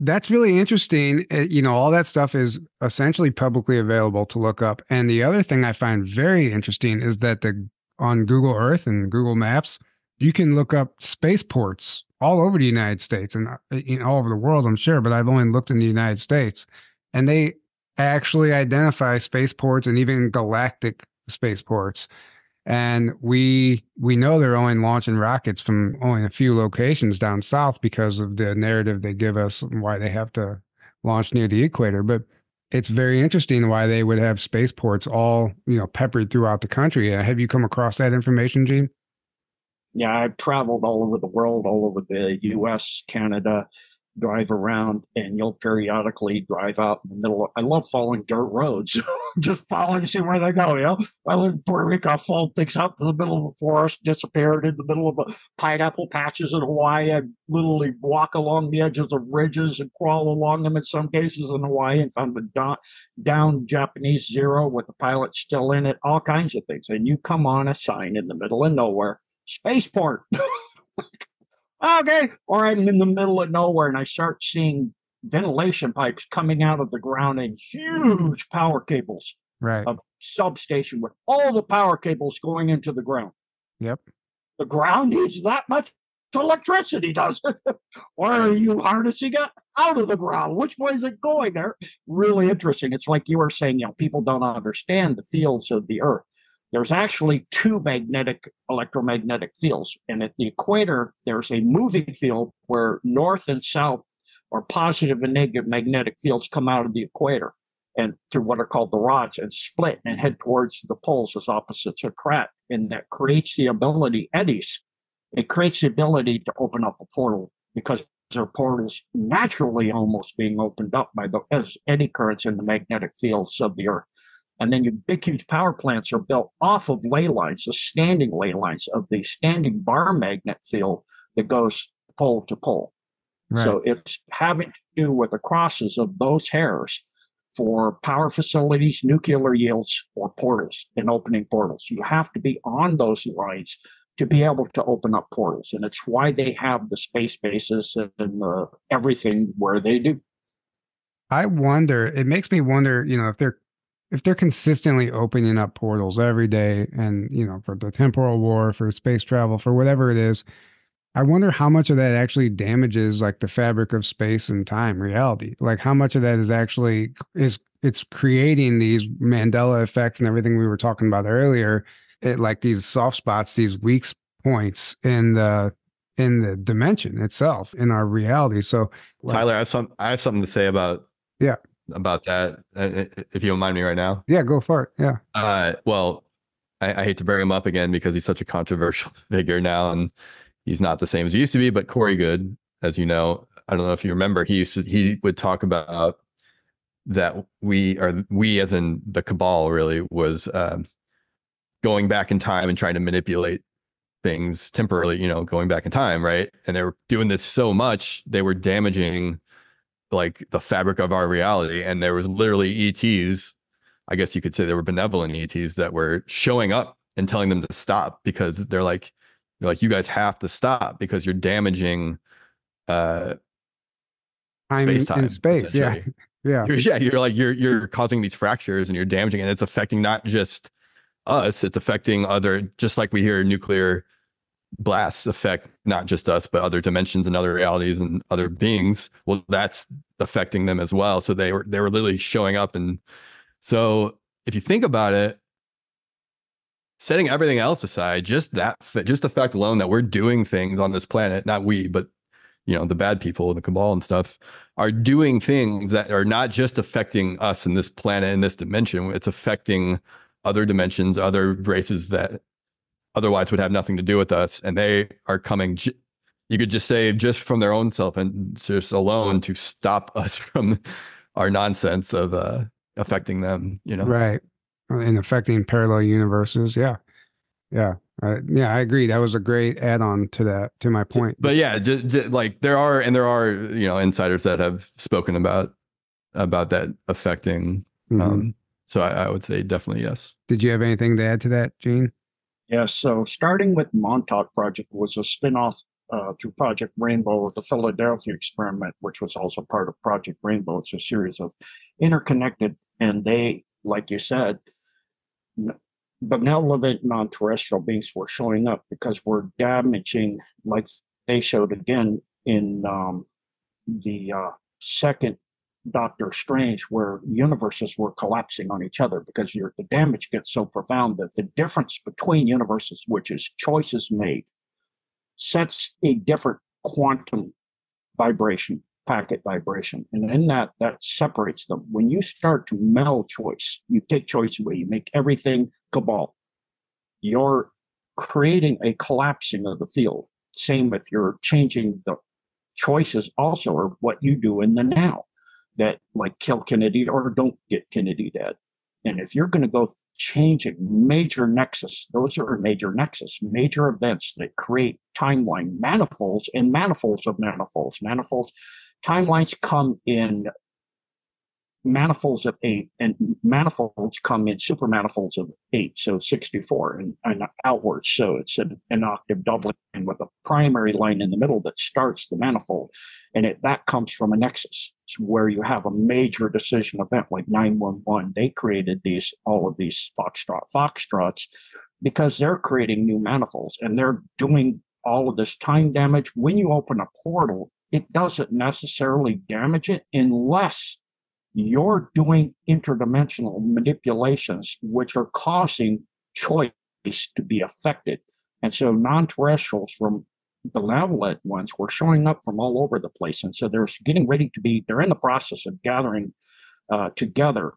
that's really interesting. Uh, you know, all that stuff is essentially publicly available to look up. And the other thing I find very interesting is that the on Google Earth and Google Maps, you can look up spaceports all over the United States and uh, all over the world, I'm sure, but I've only looked in the United States. And they actually identify spaceports and even galactic spaceports. And we we know they're only launching rockets from only a few locations down south because of the narrative they give us and why they have to launch near the equator. But it's very interesting why they would have spaceports all you know peppered throughout the country. Uh, have you come across that information, Gene? Yeah, I've traveled all over the world, all over the U.S., Canada, drive around and you'll periodically drive out in the middle of, I love following dirt roads, (laughs) just following, to see where they go. You know, I live in Puerto Rico, I followed things up in the middle of a forest, disappeared in the middle of a pineapple patches in Hawaii. I literally walk along the edges of ridges and crawl along them in some cases in Hawaii and found the down, down Japanese zero with the pilot still in it, all kinds of things. And you come on a sign in the middle of nowhere, spaceport. (laughs) okay. Or I'm in the middle of nowhere and I start seeing ventilation pipes coming out of the ground and huge power cables. Right. A substation with all the power cables going into the ground. Yep. The ground needs that much electricity, does it? (laughs) or are you harnessing it out of the ground? Which way is it going there? Really interesting. It's like you were saying, you know, people don't understand the fields of the earth there's actually two magnetic electromagnetic fields. And at the equator, there's a moving field where north and south or positive and negative magnetic fields come out of the equator and through what are called the rods and split and head towards the poles as opposites attract. And that creates the ability, eddies, it creates the ability to open up a portal because there are portals naturally almost being opened up by the as eddy currents in the magnetic fields of the earth. And then your big, huge power plants are built off of ley lines, the standing ley lines of the standing bar magnet field that goes pole to pole. Right. So it's having to do with the crosses of those hairs for power facilities, nuclear yields, or portals and opening portals. You have to be on those lines to be able to open up portals. And it's why they have the space bases and uh, everything where they do. I wonder, it makes me wonder, you know, if they're if they're consistently opening up portals every day and you know for the temporal war for space travel for whatever it is i wonder how much of that actually damages like the fabric of space and time reality. Like how much of that is actually is it's creating these mandela effects and everything we were talking about earlier it like these soft spots these weak points in the in the dimension itself in our reality. So like, tyler i have some i have something to say about yeah about that, uh, if you don't mind me right now. Yeah, go for it. Yeah. Uh, well, I, I, hate to bring him up again because he's such a controversial (laughs) figure now, and he's not the same as he used to be. But Corey Goode, as you know, I don't know if you remember, he used to, he would talk about that we are we as in the cabal really was um, going back in time and trying to manipulate things temporarily, you know, going back in time, right? And they were doing this so much they were damaging like the fabric of our reality. And there was literally ETs, I guess you could say they were benevolent ETs that were showing up and telling them to stop because they're like, they're like, you guys have to stop because you're damaging uh space time in space. Yeah. (laughs) Yeah. You're, yeah. You're like you're you're causing these fractures and you're damaging and it's affecting not just us, it's affecting other just like we hear nuclear blasts affect not just us but other dimensions and other realities and other beings well that's affecting them as well. So they were they were literally showing up. And so if you think about it setting everything else aside just that just the fact alone that we're doing things on this planet not we but you know the bad people and the cabal and stuff are doing things that are not just affecting us in this planet in this dimension. It's affecting other dimensions other races that otherwise would have nothing to do with us. And they are coming you could just say just from their own self and just alone to stop (laughs) us from our nonsense of uh affecting them you know? Right. And affecting parallel universes. Yeah. Yeah. Uh, yeah i agree. That was a great add-on to that to my point. but yeah just, just, like there are and there are you know insiders that have spoken about about that affecting mm-hmm. um so I, I would say definitely yes. Did you have anything to add to that gene Yes, so starting with Montauk Project was a spinoff uh, to Project Rainbow of the Philadelphia experiment, which was also part of Project Rainbow. It's a series of interconnected, and they, like you said, benevolent non-terrestrial beings were showing up because we're damaging, like they showed again in um, the uh, second Doctor Strange, where universes were collapsing on each other because the damage gets so profound that the difference between universes, which is choices made, sets a different quantum vibration packet vibration. And in that, that separates them. When you start to meld choice, you take choice away, you make everything cabal. You're creating a collapsing of the field. Same if you're changing the choices also, or what you do in the now that like kill Kennedy or don't get Kennedy dead. And if you're going to go changing major nexus, those are major nexus, major events that create timeline manifolds and manifolds of manifolds. Manifolds, timelines come in manifolds of eight, and manifolds come in super manifolds of eight, so 64 and, and outwards. So it's an, an octave doubling with a primary line in the middle that starts the manifold. And it, that comes from a nexus where you have a major decision event like 911. They created these, all of these foxtrot, foxtrots because they're creating new manifolds and they're doing all of this time damage. When you open a portal, it doesn't necessarily damage it unless you're doing interdimensional manipulations, which are causing choice to be affected. And so non terrestrials from the malevolent ones were showing up from all over the place. And so they're getting ready to be, they're in the process of gathering uh, together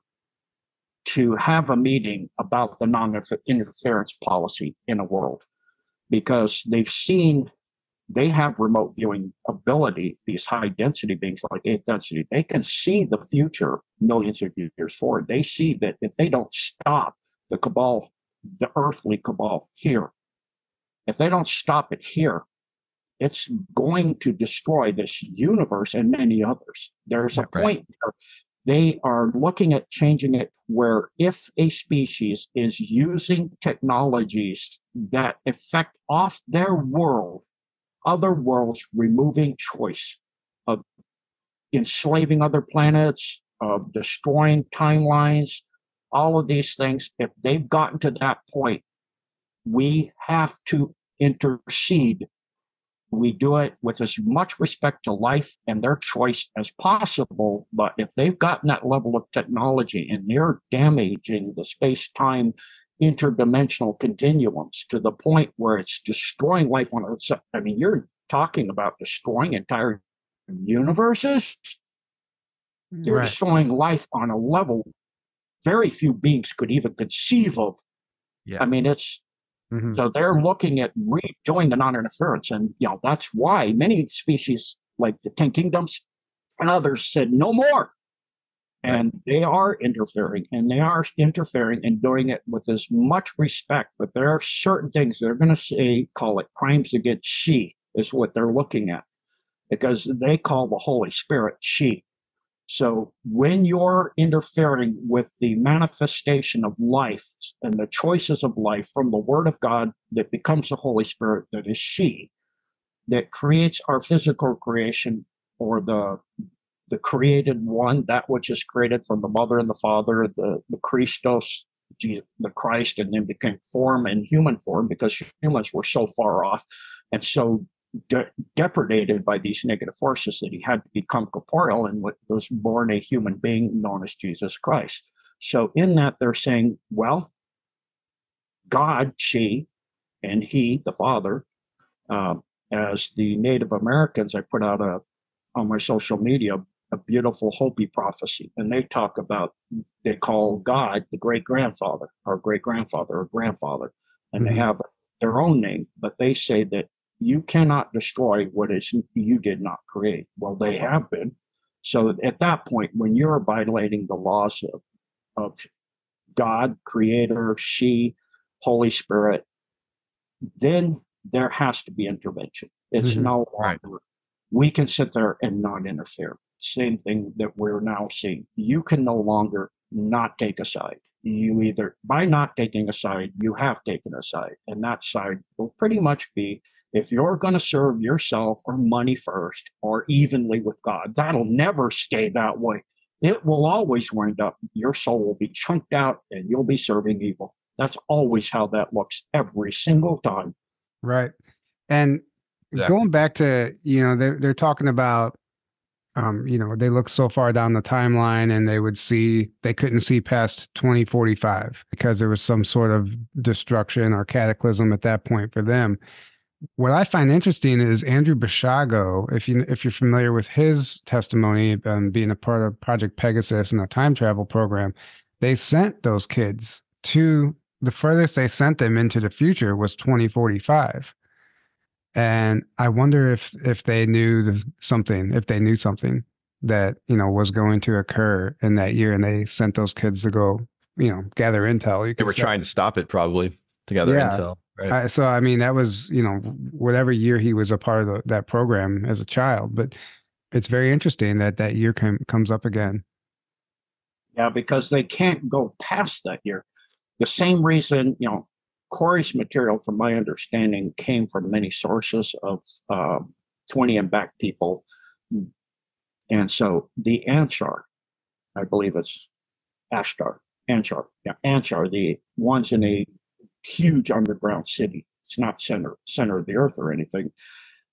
to have a meeting about the non interference policy in the world because they've seen they have remote viewing ability, these high density beings like eighth density, they can see the future millions of years forward. They see that if they don't stop the cabal, the earthly cabal here, if they don't stop it here, it's going to destroy this universe and many others. There's a right. point where they are looking at changing it where if a species is using technologies that affect off their world other worlds removing choice, of enslaving other planets, of destroying timelines, all of these things. If they've gotten to that point, we have to intercede. We do it with as much respect to life and their choice as possible. But if they've gotten that level of technology and they're damaging the space time interdimensional continuums to the point where it's destroying life on Earth. I mean, you're talking about destroying entire universes. You're right. destroying life on a level very few beings could even conceive of. Yeah. I mean, it's mm-hmm. so they're looking at redoing the non-interference, and you know that's why many species like the Ten Kingdoms and others said no more and they are interfering and they are interfering and doing it with as much respect but there are certain things they're going to say call it crimes against she is what they're looking at. Because they call the holy spirit she. So when you're interfering with the manifestation of life and the choices of life from the word of god that becomes the holy spirit that is she that creates our physical creation or the the created one, that which is created from the mother and the father, the, the Christos, the Christ, and then became form and human form because humans were so far off and so de- depredated by these negative forces that he had to become corporeal and was born a human being known as Jesus Christ. So in that, they're saying, well, God, she, and he, the Father, uh, as the Native Americans, I put out a on my social media a beautiful Hopi prophecy. And they talk about, they call God the great grandfather, or great grandfather, or grandfather. And mm-hmm. they have their own name, but they say that you cannot destroy what is you did not create. Well, they have been. So at that point, when you're violating the laws of, of God, Creator, She, Holy Spirit, then there has to be intervention. It's mm-hmm. no longer, right. we can sit there and not interfere same thing that we're now seeing. You can no longer not take a side. You either, by not taking a side, you have taken a side. And that side will pretty much be if you're going to serve yourself or money first or evenly with God, that'll never stay that way. It will always wind up, your soul will be chunked out and you'll be serving evil. That's always how that looks every single time. Right. And exactly. going back to, you know, they're, they're talking about um, you know, they look so far down the timeline and they would see they couldn't see past 2045 because there was some sort of destruction or cataclysm at that point for them. what I find interesting is Andrew Basiago. If you if you're familiar with his testimony, um, being a part of Project Pegasus and a time travel program, they sent those kids to the furthest they sent them into the future was 2045 and i wonder if if they knew something if they knew something that you know was going to occur in that year and they sent those kids to go you know gather intel you they were say. trying to stop it probably to gather yeah. intel right I, so i mean that was you know whatever year he was a part of the, that program as a child but it's very interesting that that year com- comes up again yeah because they can't go past that year the same reason you know Corey's material, from my understanding, came from many sources of uh, 20 and back people. And so the Anshar, I believe it's Ashtar, Anshar, yeah, Anshar, the ones in a huge underground city. It's not center center of the earth or anything.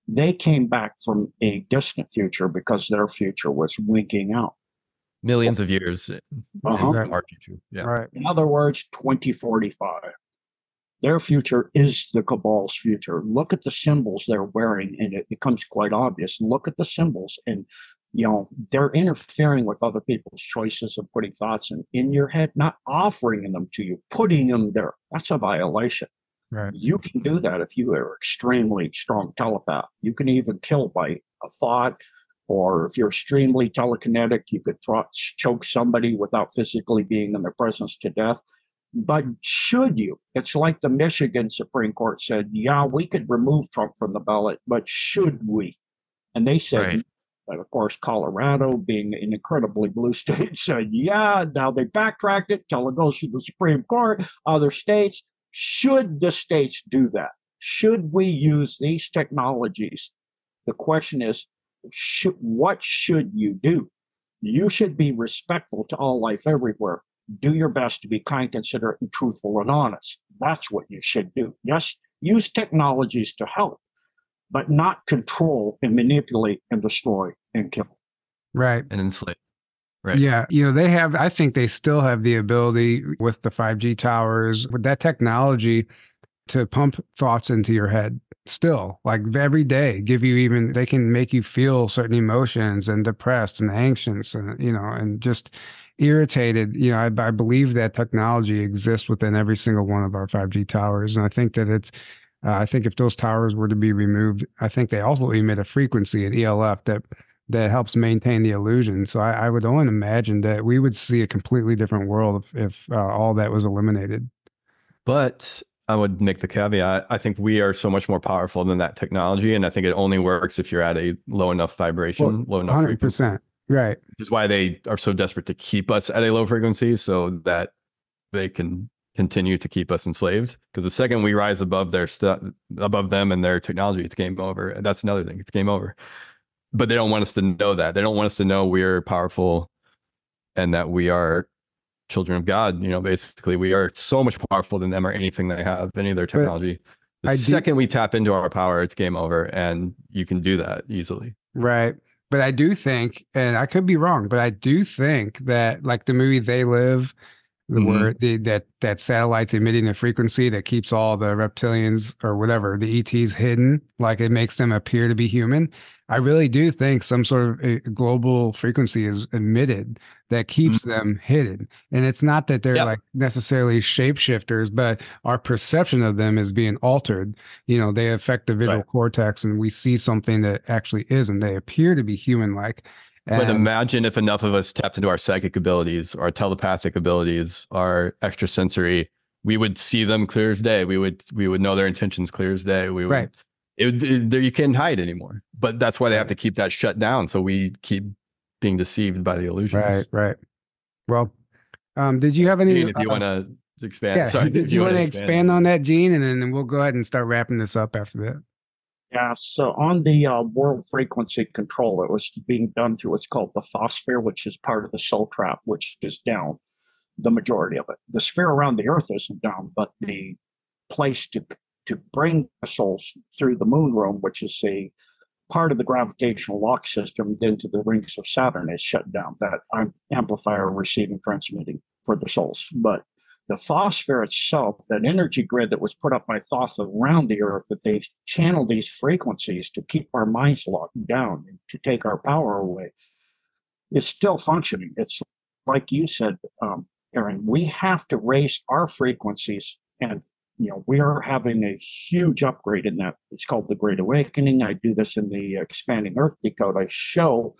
They came back from a distant future because their future was winking out. Millions of years. Uh-huh. Yeah. Right. In other words, 2045. Their future is the cabal's future. Look at the symbols they're wearing, and it becomes quite obvious. Look at the symbols, and you know they're interfering with other people's choices of putting thoughts in, in your head, not offering them to you, putting them there. That's a violation. Right. You can do that if you are extremely strong telepath. You can even kill by a thought, or if you're extremely telekinetic, you could choke somebody without physically being in their presence to death. But should you? It's like the Michigan Supreme Court said, yeah, we could remove Trump from the ballot, but should we? And they said, right. but of course, Colorado, being an incredibly blue (laughs) state, said, yeah. Now they backtracked it till it goes to the Supreme Court. Other states, should the states do that? Should we use these technologies? The question is, should, what should you do? You should be respectful to all life everywhere do your best to be kind, considerate, and truthful and honest. That's what you should do. Yes, use technologies to help, but not control and manipulate and destroy and kill. Right. And enslave. Right. Yeah. You know, they have, I think they still have the ability with the 5G towers, with that technology to pump thoughts into your head still like every day give you even they can make you feel certain emotions and depressed and anxious and you know and just irritated. You know, I, I believe that technology exists within every single one of our 5G towers, and I think that it's. Uh, I think if those towers were to be removed, I think they also emit a frequency at ELF that that helps maintain the illusion. So I, I would only imagine that we would see a completely different world if, if uh, all that was eliminated. But I would make the caveat I think we are so much more powerful than that technology. And I think it only works if you're at a low enough vibration, well, low enough 100%. Frequency. Right. Which is why they are so desperate to keep us at a low frequency so that they can continue to keep us enslaved. Because the second we rise above their stuff, above them and their technology, it's game over. That's another thing. It's game over. But they don't want us to know that. They don't want us to know we're powerful and that we are children of God. You know, basically, we are so much powerful than them or anything they have, any of their technology. But the I second do- we tap into our power, it's game over. And you can do that easily. Right but I do think, and I could be wrong, but I do think that like the movie They Live, the mm-hmm. where the that that satellite's emitting a frequency that keeps all the reptilians or whatever the ETs hidden, like it makes them appear to be human. I really do think some sort of global frequency is emitted that keeps mm-hmm. them hidden. And it's not that they're yep. like necessarily shapeshifters, but our perception of them is being altered. You know, they affect the visual right. cortex and we see something that actually isn't. They appear to be human like. But imagine if enough of us tapped into our psychic abilities, our telepathic abilities, our extrasensory, we would see them clear as day. We would we would know their intentions clear as day. We would right it, it, you can't hide anymore. But that's why they have to keep that shut down. So we keep being deceived by the illusions. Right, right. Well, um, did you have any? Gene, if you uh, want to expand, yeah, sorry, (laughs) did you, you want to expand, expand on that, Gene, and then we'll go ahead and start wrapping this up after that. Yeah, so on the uh, world frequency control, it was being done through what's called the phosphere, which is part of the soul trap, which is down the majority of it. The sphere around the Earth isn't down, but the place to to bring souls through the moon room, which is a part of the gravitational lock system into the rings of Saturn is shut down. That amplifier receiving transmitting for the souls. But the phosphere itself, that energy grid that was put up by Thoth around the earth, that they channel these frequencies to keep our minds locked down to take our power away, is still functioning. It's like you said, um, Aaron, we have to raise our frequencies and you know, we are having a huge upgrade in that. It's called the Great Awakening. I do this in the Expanding Earth Decode. I show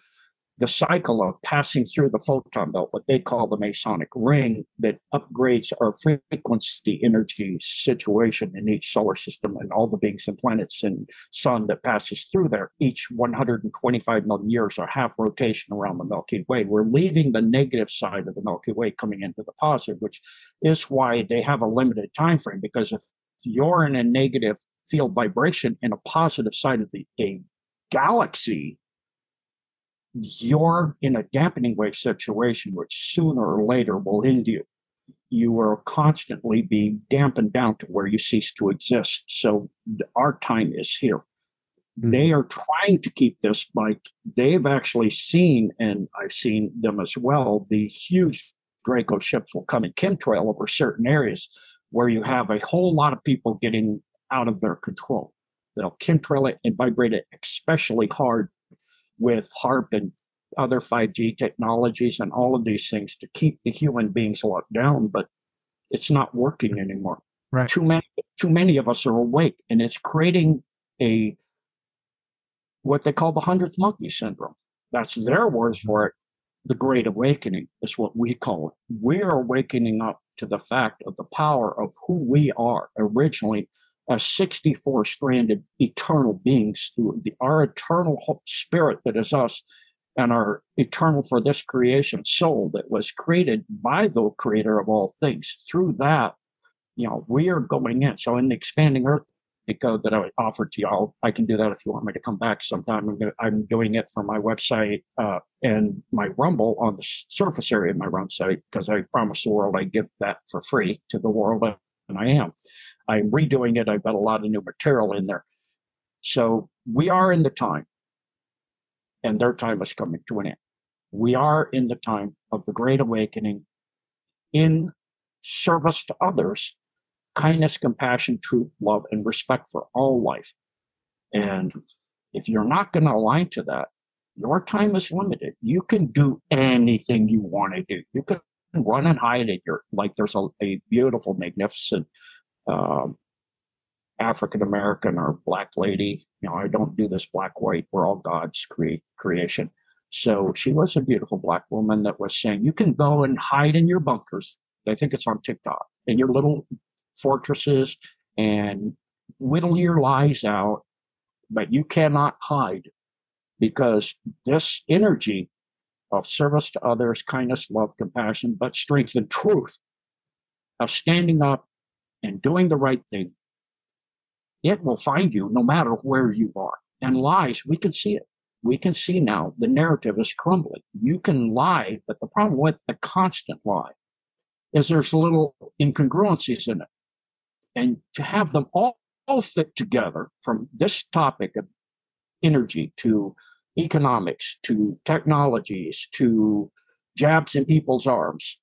the cycle of passing through the photon belt, what they call the Manasic ring, that upgrades our frequency energy situation in each solar system and all the beings and planets and sun that passes through there. Each 125 million years or half rotation around the Milky Way. We're leaving the negative side of the Milky Way coming into the positive, which is why they have a limited time frame. Because if you're in a negative field vibration in a positive side of the a galaxy, you're in a dampening wave situation, which sooner or later will end you. You are constantly being dampened down to where you cease to exist. So our time is here. Mm-hmm. They are trying to keep this like they've actually seen, and I've seen them as well, the huge Draco ships will come in chemtrail over certain areas where you have a whole lot of people getting out of their control. They'll chemtrail it and vibrate it especially hard with HAARP and other 5G technologies and all of these things to keep the human beings locked down, but it's not working anymore. Right. Too many, too many of us are awake, and it's creating a what they call the hundredth monkey syndrome. That's their words for it. The Great Awakening is what we call it. We are awakening up to the fact of the power of who we are originally as 64 stranded eternal beings through the, our eternal spirit that is us and our eternal for this creation soul that was created by the creator of all things. Through that, you know, we are going in. So in the expanding earth code that I offered to y'all, I can do that if you want me to come back sometime. I'm, I'm doing it for my website uh, and my Rumble on the surface area of my Rumble site because I promised the world I'd give that for free to the world, and I am. I'm redoing it. I've got a lot of new material in there. So we are in the time, and their time is coming to an end. We are in the time of the Great Awakening in service to others, kindness, compassion, truth, love, and respect for all life. And if you're not going to align to that, your time is limited. You can do anything you want to do. You can run and hide it. You're like there's a, a beautiful, magnificent um, African American or black lady. You know, I don't do this black white. We're all God's create creation. So she was a beautiful black woman that was saying, you can go and hide in your bunkers. I think it's on TikTok in your little fortresses and whittle your lies out, but you cannot hide because this energy of service to others, kindness, love, compassion, but strength and truth of standing up and doing the right thing, it will find you no matter where you are. And lies, we can see it. We can see now the narrative is crumbling. You can lie, but the problem with a constant lie is there's little incongruencies in it. And to have them all, all fit together from this topic of energy to economics to technologies to jabs in people's arms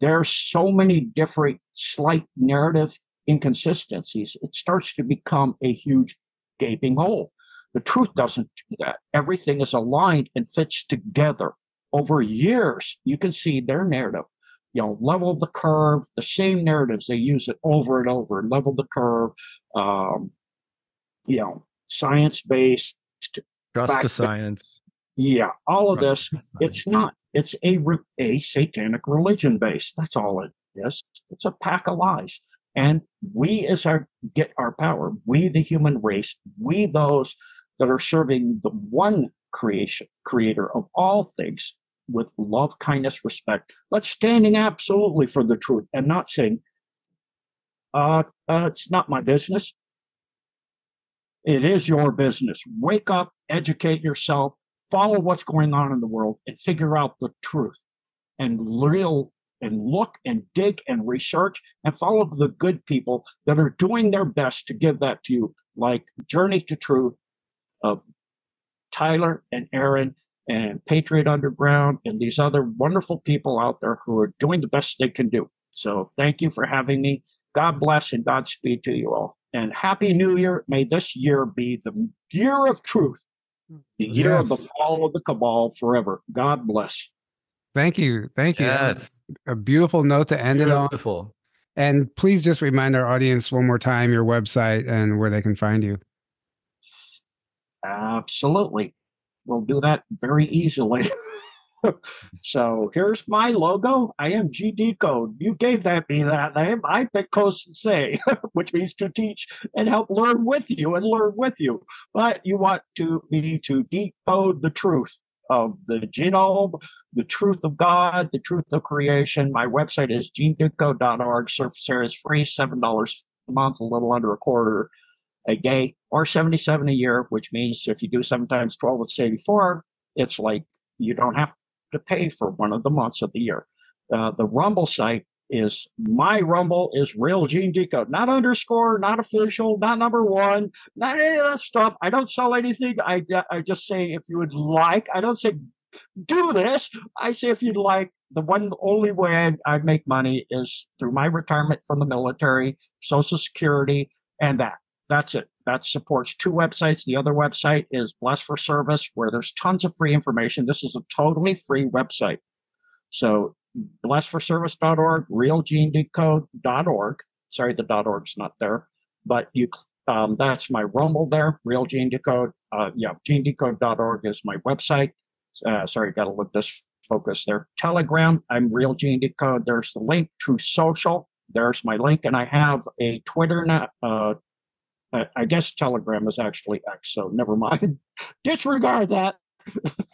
there's so many different slight narrative inconsistencies, it starts to become a huge gaping hole. The truth doesn't do that. Everything is aligned and fits together. Over years, you can see their narrative. You know, level the curve, the same narratives, they use it over and over. Level the curve, um, you know, science based. Trust the science. Yeah, all of Trust this. It's not it's a, a satanic religion base. That's all it is. It's a pack of lies. And we, as our get our power, we, the human race, we, those that are serving the one creation, creator of all things with love, kindness, respect, but standing absolutely for the truth and not saying, uh, uh, it's not my business. It is your business. Wake up, educate yourself, follow what's going on in the world and figure out the truth and real and look and dig and research and follow the good people that are doing their best to give that to you, like Journey to Truth of Tyler and Aaron and Patriot Underground and these other wonderful people out there who are doing the best they can do. So thank you for having me. God bless and Godspeed to you all. And Happy New Year. May this year be the year of truth, the year of the fall of the cabal forever. God bless. Thank you. Thank you. That Yes. a beautiful note to end it on. Beautiful. And please just remind our audience one more time your website and where they can find you. Absolutely. We'll do that very easily. (laughs) (laughs) so here's my logo. I am GD Code. You gave that me that name. I picked Say, (laughs) which means to teach and help learn with you and learn with you. But you want to me to decode the truth of the genome, the truth of God, the truth of creation. My website is genedecode.org. Surface area is free, $7 a month, a little under a quarter a day or 77 a year, which means if you do seven times 12, it's 84. It's like you don't have to pay for one of the months of the year. Uh, the Rumble site is my Rumble is real Gene Decode, not underscore, not official, not number one, not any of that stuff. I don't sell anything. I, I just say if you would like, I don't say do this. I say if you'd like, the one only way I make money is through my retirement from the military, Social Security, and that. That's it. That supports two websites. The other website is Bless for Service, where there's tons of free information. This is a totally free website. So blessforservice.org, realgenedecode.org. Sorry, the .org's not there, but you um, that's my Rumble there, Real Gene Decode. Uh, yeah, genedecode.org is my website. Uh, sorry, got to look this focus there. Telegram, I'm Real Gene Decode. There's the link. to Social, there's my link, and I have a Twitter. Uh, I, I guess Telegram is actually X, so never mind. (laughs) Disregard that.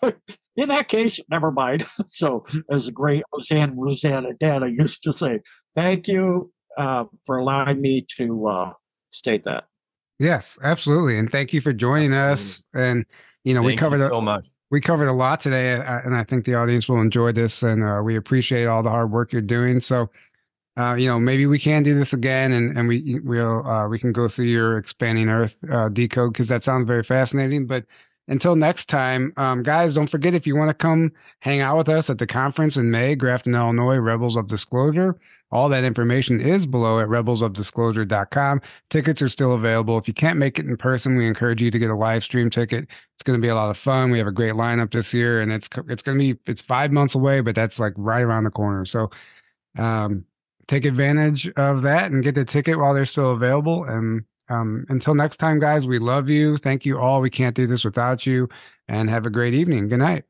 (laughs) In that case, never mind. (laughs) So, as the great Roseanne Roseannadanna used to say, thank you uh, for allowing me to uh, state that. Yes, absolutely. And thank you for joining us. And, you know, we covered you a, so much. we covered a lot today, uh, and I think the audience will enjoy this. And uh, we appreciate all the hard work you're doing. So, uh, you know, maybe we can do this again, and and we we'll uh, we can go through your expanding Earth uh, decode because that sounds very fascinating. But until next time, um, guys, don't forget if you want to come hang out with us at the conference in May, Grafton, Illinois, Rebels of Disclosure. All that information is below at rebelsofdisclosure.com. Tickets are still available. If you can't make it in person, we encourage you to get a live stream ticket. It's going to be a lot of fun. We have a great lineup this year, and it's it's going to be it's five months away, but that's like right around the corner. So, um, take advantage of that and get the ticket while they're still available. And um, until next time, guys, we love you. Thank you all. We can't do this without you. And have a great evening. Good night.